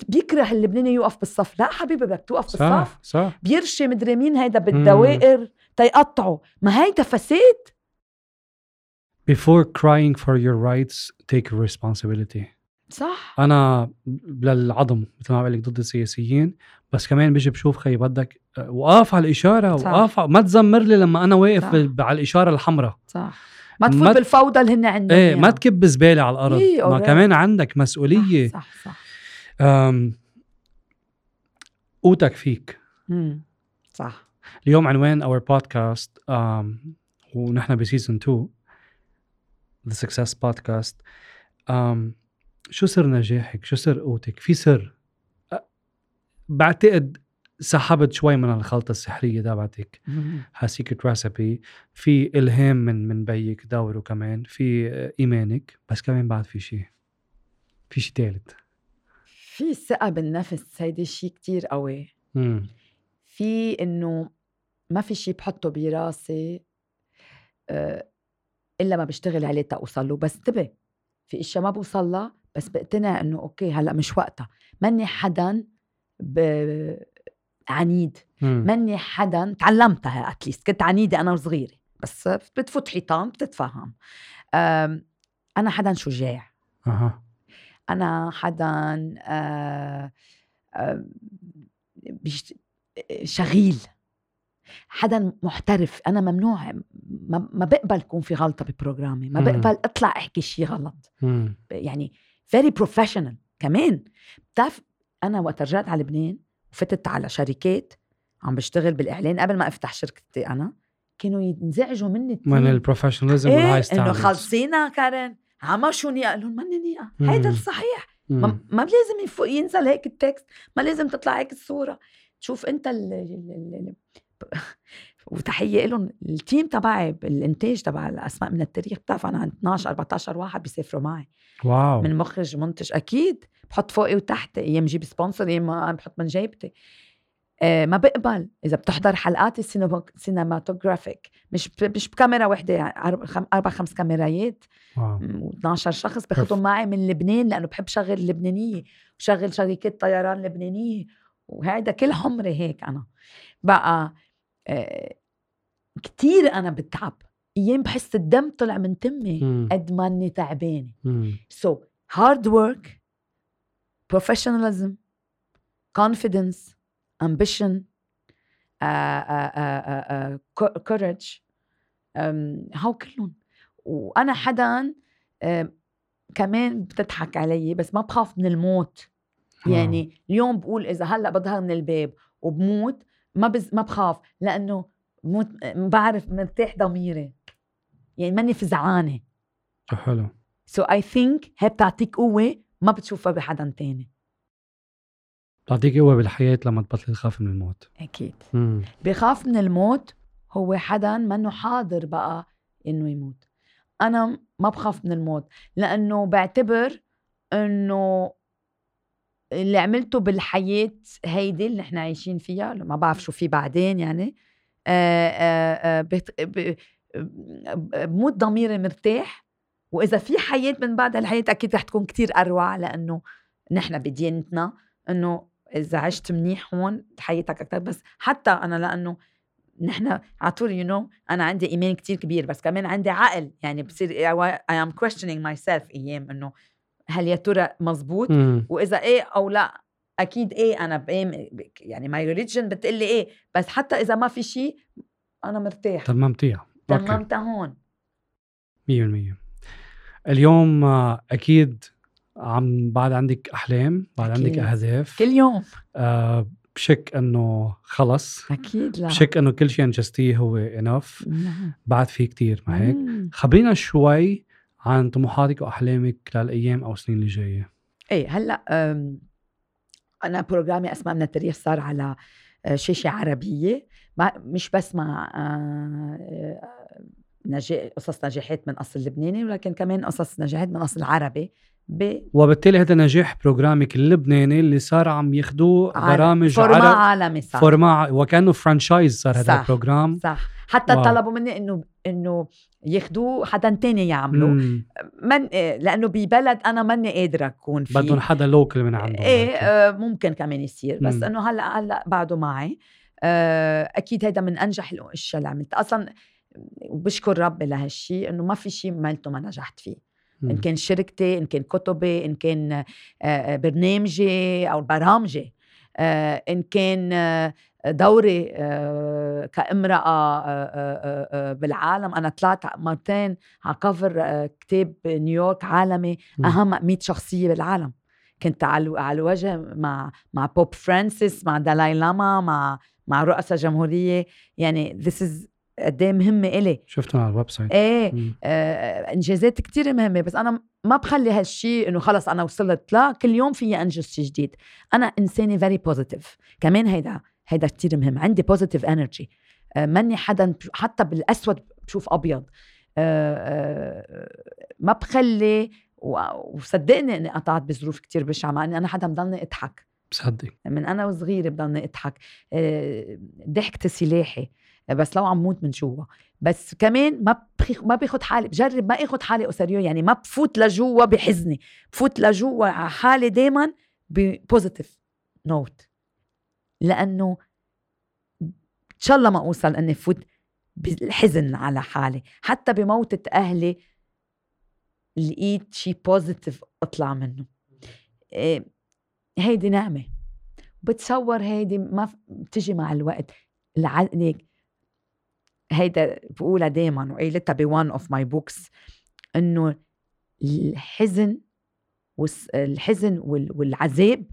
بيكره اللبناني يوقف بالصف. لا حبيبي بدك توقف صح بالصف. صح. بيرشي مدري مين هيدا بالدوائر تيقطعوا ما هيدا فساد. Before crying for your rights take responsibility. صح. أنا للعظم مثل ما بقول لك ضد السياسيين بس كمان بيجي بشوف خي بدك وقف على الإشارة وقف ما تزمر لي لما أنا واقف صح. على الإشارة الحمراء. صح. ما تفوت ما بالفوضى اللي هن عندهم إيه ما تكب زبالة على الأرض. إيه ما كمان عندك مسؤولية. صح صح, صح. قوتك فيك. مم. صح. اليوم عنوان our podcast ونحن ب season 2 the success podcast شو سر نجاحك؟ شو سر قوتك؟ في سر؟ بعتقد سحبت شوي من الخلطة السحرية تبعتك. هال secret recipe في إلهام من من بيك دوره كمان. في إيمانك. بس كمان بعد في شيء في شيء ثالث في الثقة بالنفس. هيدي شيء كتير قوي. إمم. في إنه ما في شيء بحطه براسي. آه، إلا ما بشتغل عليه تأوصل له. بس انتبه في إشياء ما بوصل لها بس بقتنع إنه okay هلأ مش وقتها. ماني حدا ب... عنيد. ماني حدا تعلمتها at least كنت عنيدة أنا وصغيرة. بس بتفوت حيطان بتتفهم. أنا حدا شجاع. أها. أنا حدا آه، شغيل. حدا محترف أنا ممنوع ما بقبل يكون في غلطة ب program ي ما بقبل أطلع أحكي شيء غلط. يعني very professional كمان. بتعرف أنا وقت رجعت على لبنان وفتت على شركات عم بشتغل بالإعلان قبل ما أفتح شركتي أنا كانوا ينزعجوا مني من ال professionalism إيه والهاي إنه خلصينا كارن عما شو قال لهم ماني نيقة هيدا الصحيح. ما, ما لازم ينزل هيك ال text ما لازم تطلع هيك الصورة. تشوف أنت ال ال ال وتحية لهم ال team تبعي بالانتاج تبع الأسماء من التاريخ بتعرف أنا عند 12 14 واحد بيسافروا معي. wow. من مخرج منتج أكيد بحط فوقي وتحتي أيام جيب sponsor أيام بحط من جيبتي. آه ما بقبل. إذا بتحضر حلقات ال cinematographic مش مش بكاميرا وحدة أربع خمس كاميرايات و12 شخص باخذهم معي من لبنان لأنه بحب شغل اللبنانيه وشغل شركات طيران لبنانية. وهذا كل عمري هيك أنا. بقى كتير أنا بتعب. أيام بحس الدم طلع من تمي قد ما إني تعبانة. so hard work professionalism confidence ambition courage هاو كلهم. وأنا حدا كمان بتضحك علي بس ما بخاف من الموت. يعني اليوم بقول إذا هلأ بظهر من الباب وبموت ما بز ما بخاف لأنه موت بعرف مرتاح ضميري. يعني ماني فزعانة. حلو. so I think هي بتعطيك قوة ما بتشوفها بحدا تاني. بتعطيك قوة بالحياة لما تبطلي تخافي من الموت. أكيد. مم. بخاف من الموت هو حدا منه حاضر بقى إنه يموت. أنا ما بخاف من الموت لأنه بعتبر إنه اللي عملته بالحياة هيدي اللي نحن عايشين فيها ما بعرف شو في بعدين يعني بموت ضميري مرتاح. وإذا في حياة من بعد هالحياة أكيد رح تكون كتير أروع لأنه نحن بديانتنا إنه إذا عشت منيح هون حياتك أكثر بس حتى أنا لأنه نحن على طول you know أنا عندي إيمان كتير كبير بس كمان عندي عقل. يعني بصير I am questioning myself أيام إنه هل يا ترى مزبوط مم. وإذا إيه أو لأ أكيد إيه أنا بقيم يعني my religion بتقول لي إيه بس حتى إذا ما في شيء أنا مرتاح. تممتيها أوكي. تممت هون. 100% اليوم أكيد عم بعد عندك أحلام بعد عندك أكيد. أهداف. كل يوم. آه بشك إنه خلص. أكيد لأ. بشك إنه كل شيء أنجزتيه هو انف نعم. بعد في كتير ما هيك؟ مم. خبرينا شوي عن طموحاتك وأحلامك للايام أو السنين اللي جاية؟ إيه هلأ أنا بروجرامي اسماء من التاريخ صار على آه، شاشة عربية. مع- مش بس مع آه، آه، نجاح قصص نجاحات من أصل لبناني ولكن كمان قصص نجاحات من أصل عربي. ب وبالتالي هذا نجاح برنامجك اللبناني اللي صار عم ياخدوه عالم- برامج format عرب عالمي صار format وكأنه franchise صار هذا صح. ال program صح حتى واو. طلبوا مني إنه إنه ياخدوه حدا تاني يعمله مم. من لأنه ببلد أنا ماني قادرة أكون فيه بدهم حدا local من عندهم إيه. آه، ممكن كمان يصير بس مم. إنه هلأ هلأ بعده معي آه، أكيد هيدا من أنجح الاشياء اللي عملتها أصلا وبشكر ربي لهالشيء إنه ما في شيء عملته ما نجحت فيه إن مم. كان شركتي إن كان كتبي إن كان برنامجي أو برامجي إن كان دوري آه، بالعالم أنا طلعت مرتين على كفر كتاب نيويورك عالمي مم. أهم 100 شخصية بالعالم كنت على على الوجه مع مع Pope Francis مع دالاي لاما مع مع رؤساء جمهورية يعني this is قد إيه مهمه إلي. شفتهم على ال website. إيه. آه إنجازات كتير مهمة بس أنا ما بخلي هالشيء إنه خلص أنا وصلت لا كل يوم في أنجز شيء جديد. أنا إنسانة very positive كمان هيدا هيدا كتير مهم. عندي positive energy ماني حدا حتى بالأسود بشوف أبيض. آه، آه، ما بخلي وصدقني إني قطعت بظروف كتير بشعة مع إني أنا حدا بضلني أضحك. بصدق. من أنا وصغيرة بضلني أضحك. آه، ضحكتي سلاحي آه، بس لو عم موت من جوا بس كمان ما. ما باخد حالي بجرب ما اخد حالي au sérieux يعني ما بفوت لجوا بحزني. بفوت لجوا على حالي دائما ب positive note لأنه إن شاء الله ما أوصل إني فوت بالحزن على حالي. حتى بموتة أهلي لقيت شيء positive أطلع منه. إيه، هيدي نعمة. بتصور هيدي ما بتجي مع الوقت. الع- ليك هيدا بقولها دايما وقيلتها ب one of my books إنه الحزن الحزن وال- والعذاب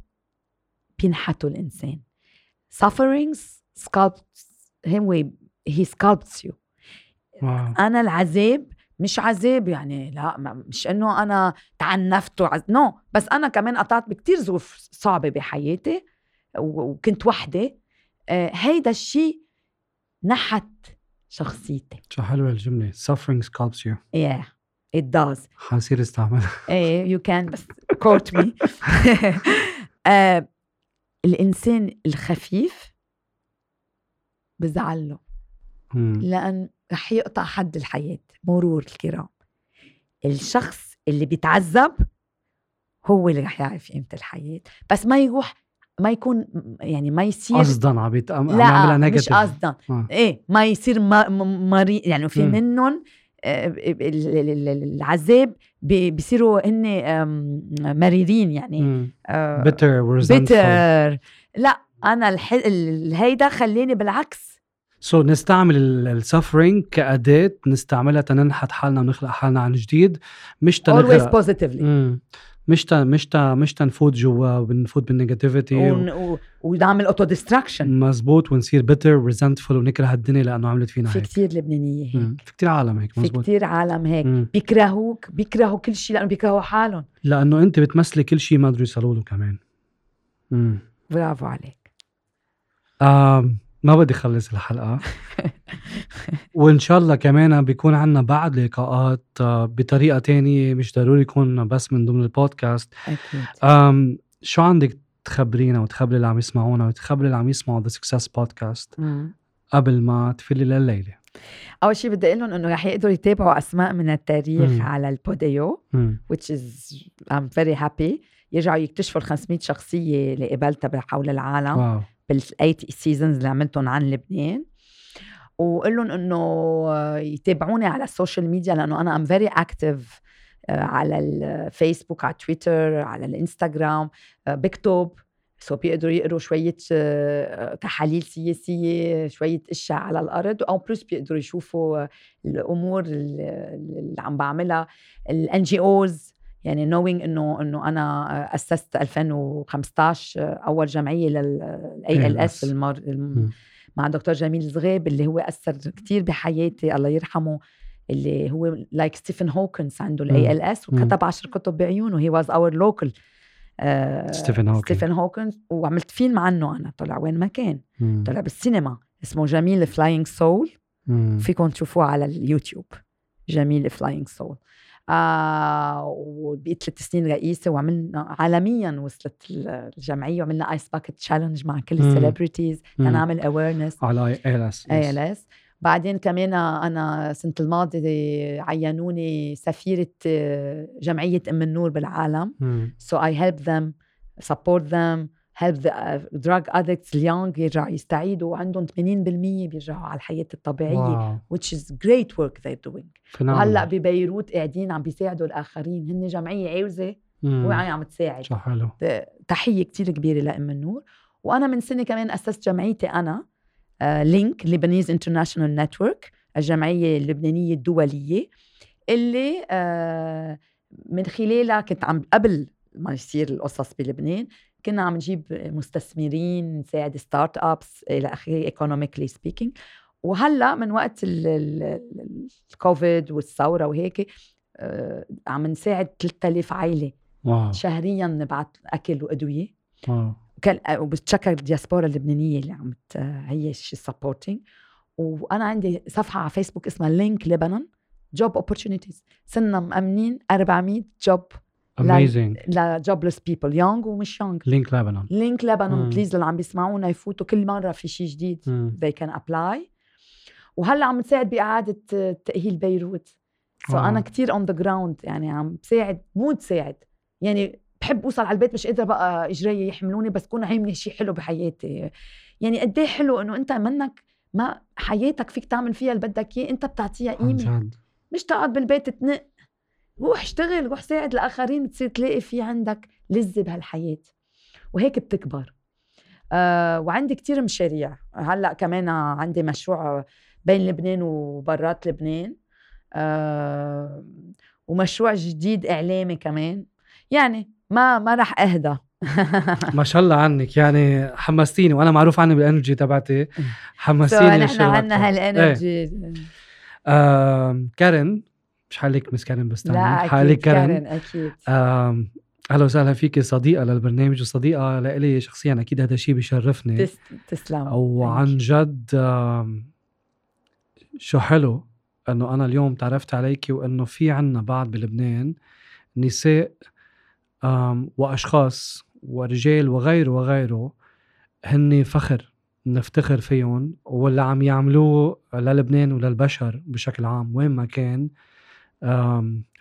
بينحتوا الإنسان. Sufferings sculpts هو he sculpts you. واو. أنا العذاب مش عذاب يعني لا مش إنه أنا تعنفت وعز... نو no. بس أنا كمان قطعت بكتير ظروف صعبة بحياتي وكنت وحدة. آه، هيدا الشيء نحت شخصيتي. شو حلوة الجملة. Suffering sculpts you. Yeah it does. حصير استعملها إيه you can بس quote me. آه، الإنسان الخفيف بزعل له. مم. لأن رح يقطع حد الحياة مرور الكرام. الشخص اللي بيتعذب هو اللي رح يعرف قيمة الحياة. بس ما يروح ما يكون يعني ما يصير قصدا عم لا مش قصدا آه. إيه ما يصير مريض يعني في. منهم آه، ال- ال- ال- العذاب بي- بيصيروا هن مريرين يعني. آه، bitter resentful bitter لا أنا الح... ال- هيدا خلاني بالعكس so so, نستعمل ال suffering كأداة نستعملها تننحت حالنا ونخلق حالنا عن جديد مش always تنغرق positively مم. مش تا مش تا مش تنفوت جوا وبنفوت بال negativity ون... و... ونعمل auto destruction مزبوط ونصير bitter resentful ونكره الدنيا لأنه عملت فينا في هيك. كتير لبنانية هيك. مم. في كتير عالم هيك في مزبوط. كتير عالم هيك. مم. بيكرهوك بيكرهوا كل شيء لأنه بيكرهوا حالهم. لأنه أنت بتمثلي كل شيء ما قدروا يوصلوا له كمان. مم. برافو عليك. آم. ما بدي اخلص الحلقة. وإن شاء الله كمان بيكون عنا بعد لقاءات آه، بطريقة تانية مش ضروري يكون بس من ضمن البودكاست. أكيد. شو عندك تخبرينا وتخبري اللي عم يسمعونا وتخبري اللي عم يسمعوا The Success Podcast. قبل ما تفلي لليلة. أول شيء بدي أقول لهم إنه رح يقدروا يتابعوا أسماء من التاريخ مم. على ال Podeo مم. which is I'm very happy. يرجعوا يكتشفوا ال 500 شخصية اللي قابلتها حول العالم. واو. بالثلاث seasons اللي عملتهم عن لبنان وقول لهم إنه يتابعوني على ال social media لأنه أنا I'm very active على الفيسبوك على تويتر على الانستغرام آه، بكتب. so بيقدروا يقروا شوية آه، تحاليل سياسية شوية إشياء على الأرض أو plus بيقدروا يشوفوا آه، الأمور اللي عم بعملها ال NGOs يعني نوينج إنه إنه أنا آه، أسست 2015 آه، أول جمعية لل ALS. مع دكتور جميل زغيب اللي هو أثر كتير بحياتي الله يرحمه اللي هو like ستيفن هوكينج عنده. ال ALS. وكتب عشر كتب بعيونه he was our local ستيفن هوكينج. ستيفن هوكينج وعملت فيلم عنه أنا طلع وين ما كان مم. طلع بالسينما اسمه جميل Flying Soul. فيكم تشوفوه على اليوتيوب جميل Flying Soul آه وبقيت ثلاث سنين رئيسة وعملنا عالميا وصلت الجمعية وعملنا ice bucket challenge مع كل. ال celebrities مم. تنعمل awareness على اي ال اس اي ال اس بعدين كمان أنا السنة الماضية عينوني سفيرة آه، جمعية أم النور بالعالم. so I help them support them. Help the uh, drug addicts ال young يرجعوا يستعيدوا وعندهم 80% بيرجعوا على الحياة الطبيعية wow. which is great work they're doing. وهلأ ببيروت قاعدين عم بيساعدوا الآخرين. هن جمعية عاوزة. وعي عم تساعد. شو حلو. تحية كتير كبيرة لأم النور. وأنا من سنة كمان أسست جمعيتي أنا LINK Lebanese International Network الجمعية اللبنانية الدولية اللي آه، من خلالها كنت عم قبل ما يصير القصص بلبنان كنا عم نجيب مستثمرين نساعد start-ups إلى آخره economically speaking وهلأ من وقت ال- ال- ال- الكوفيد والثورة وهيك آه، عم نساعد 3000 عائله wow. شهريا نبعث أكل وأدوية. wow. كان وبتشكر الدياسبورا اللبنانية اللي عم ت- هي شي supporting وأنا عندي صفحة على فيسبوك اسمها LINK Lebanon Job Opportunities صرنا مأمنين 400 job amazing ل jobless people young ومش young LINK لبنان LINK. لبنان please اللي عم بيسمعونا يفوتوا كل مرة في شيء جديد. They can apply. وهلا عم نساعد بإعادة تأهيل بيروت. سو so واو. أنا كتير on the ground يعني عم بساعد مو تساعد. يعني بحب أوصل على البيت مش قادرة بقى اجري يحملوني بس كون عاملة شيء حلو بحياتي. يعني قد إيه حلو إنه أنت منك ما حياتك فيك تعمل فيها اللي بدك إياه أنت بتعطيها قيمة. مش تقعد بالبيت تنق روح اشتغل روح ساعد الاخرين تصير تلاقي في عندك لذة بهالحياة. وهيك بتكبر. آه وعندي كتير مشاريع. هلأ كمان عندي مشروع بين لبنان وبرات لبنان. آه ومشروع جديد إعلامي كمان. يعني ما ما رح أهدى. ما شاء الله عنك. يعني حمستيني وأنا معروف عني بال energy تبعتي. حمستيني نحن للشغل عنا أكتر. هال energy آم، كارن مش حالك Miss كارن بس لا. أكيد كارن أكيد أهلا وسهلا فيك صديقة للبرنامج وصديقة لإلي شخصيا أكيد هذا الشيء بيشرفني تس- تسلم وعن. جد شو حلو إنه أنا اليوم تعرفت عليك وإنه في عنا بعد بلبنان نساء وأشخاص ورجال وغيره وغيره هن فخر نفتخر فيهم واللي عم يعملوه للبنان وللبشر بشكل عام وين ما كان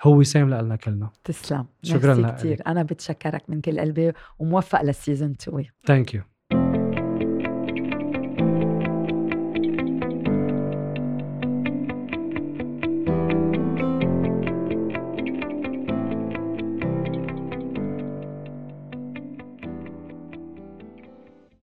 هو وسام لنا كلنا. تسلم. شكراً. كثير أنا بتشكرك من كل قلبي وموفق لل season 2 thank you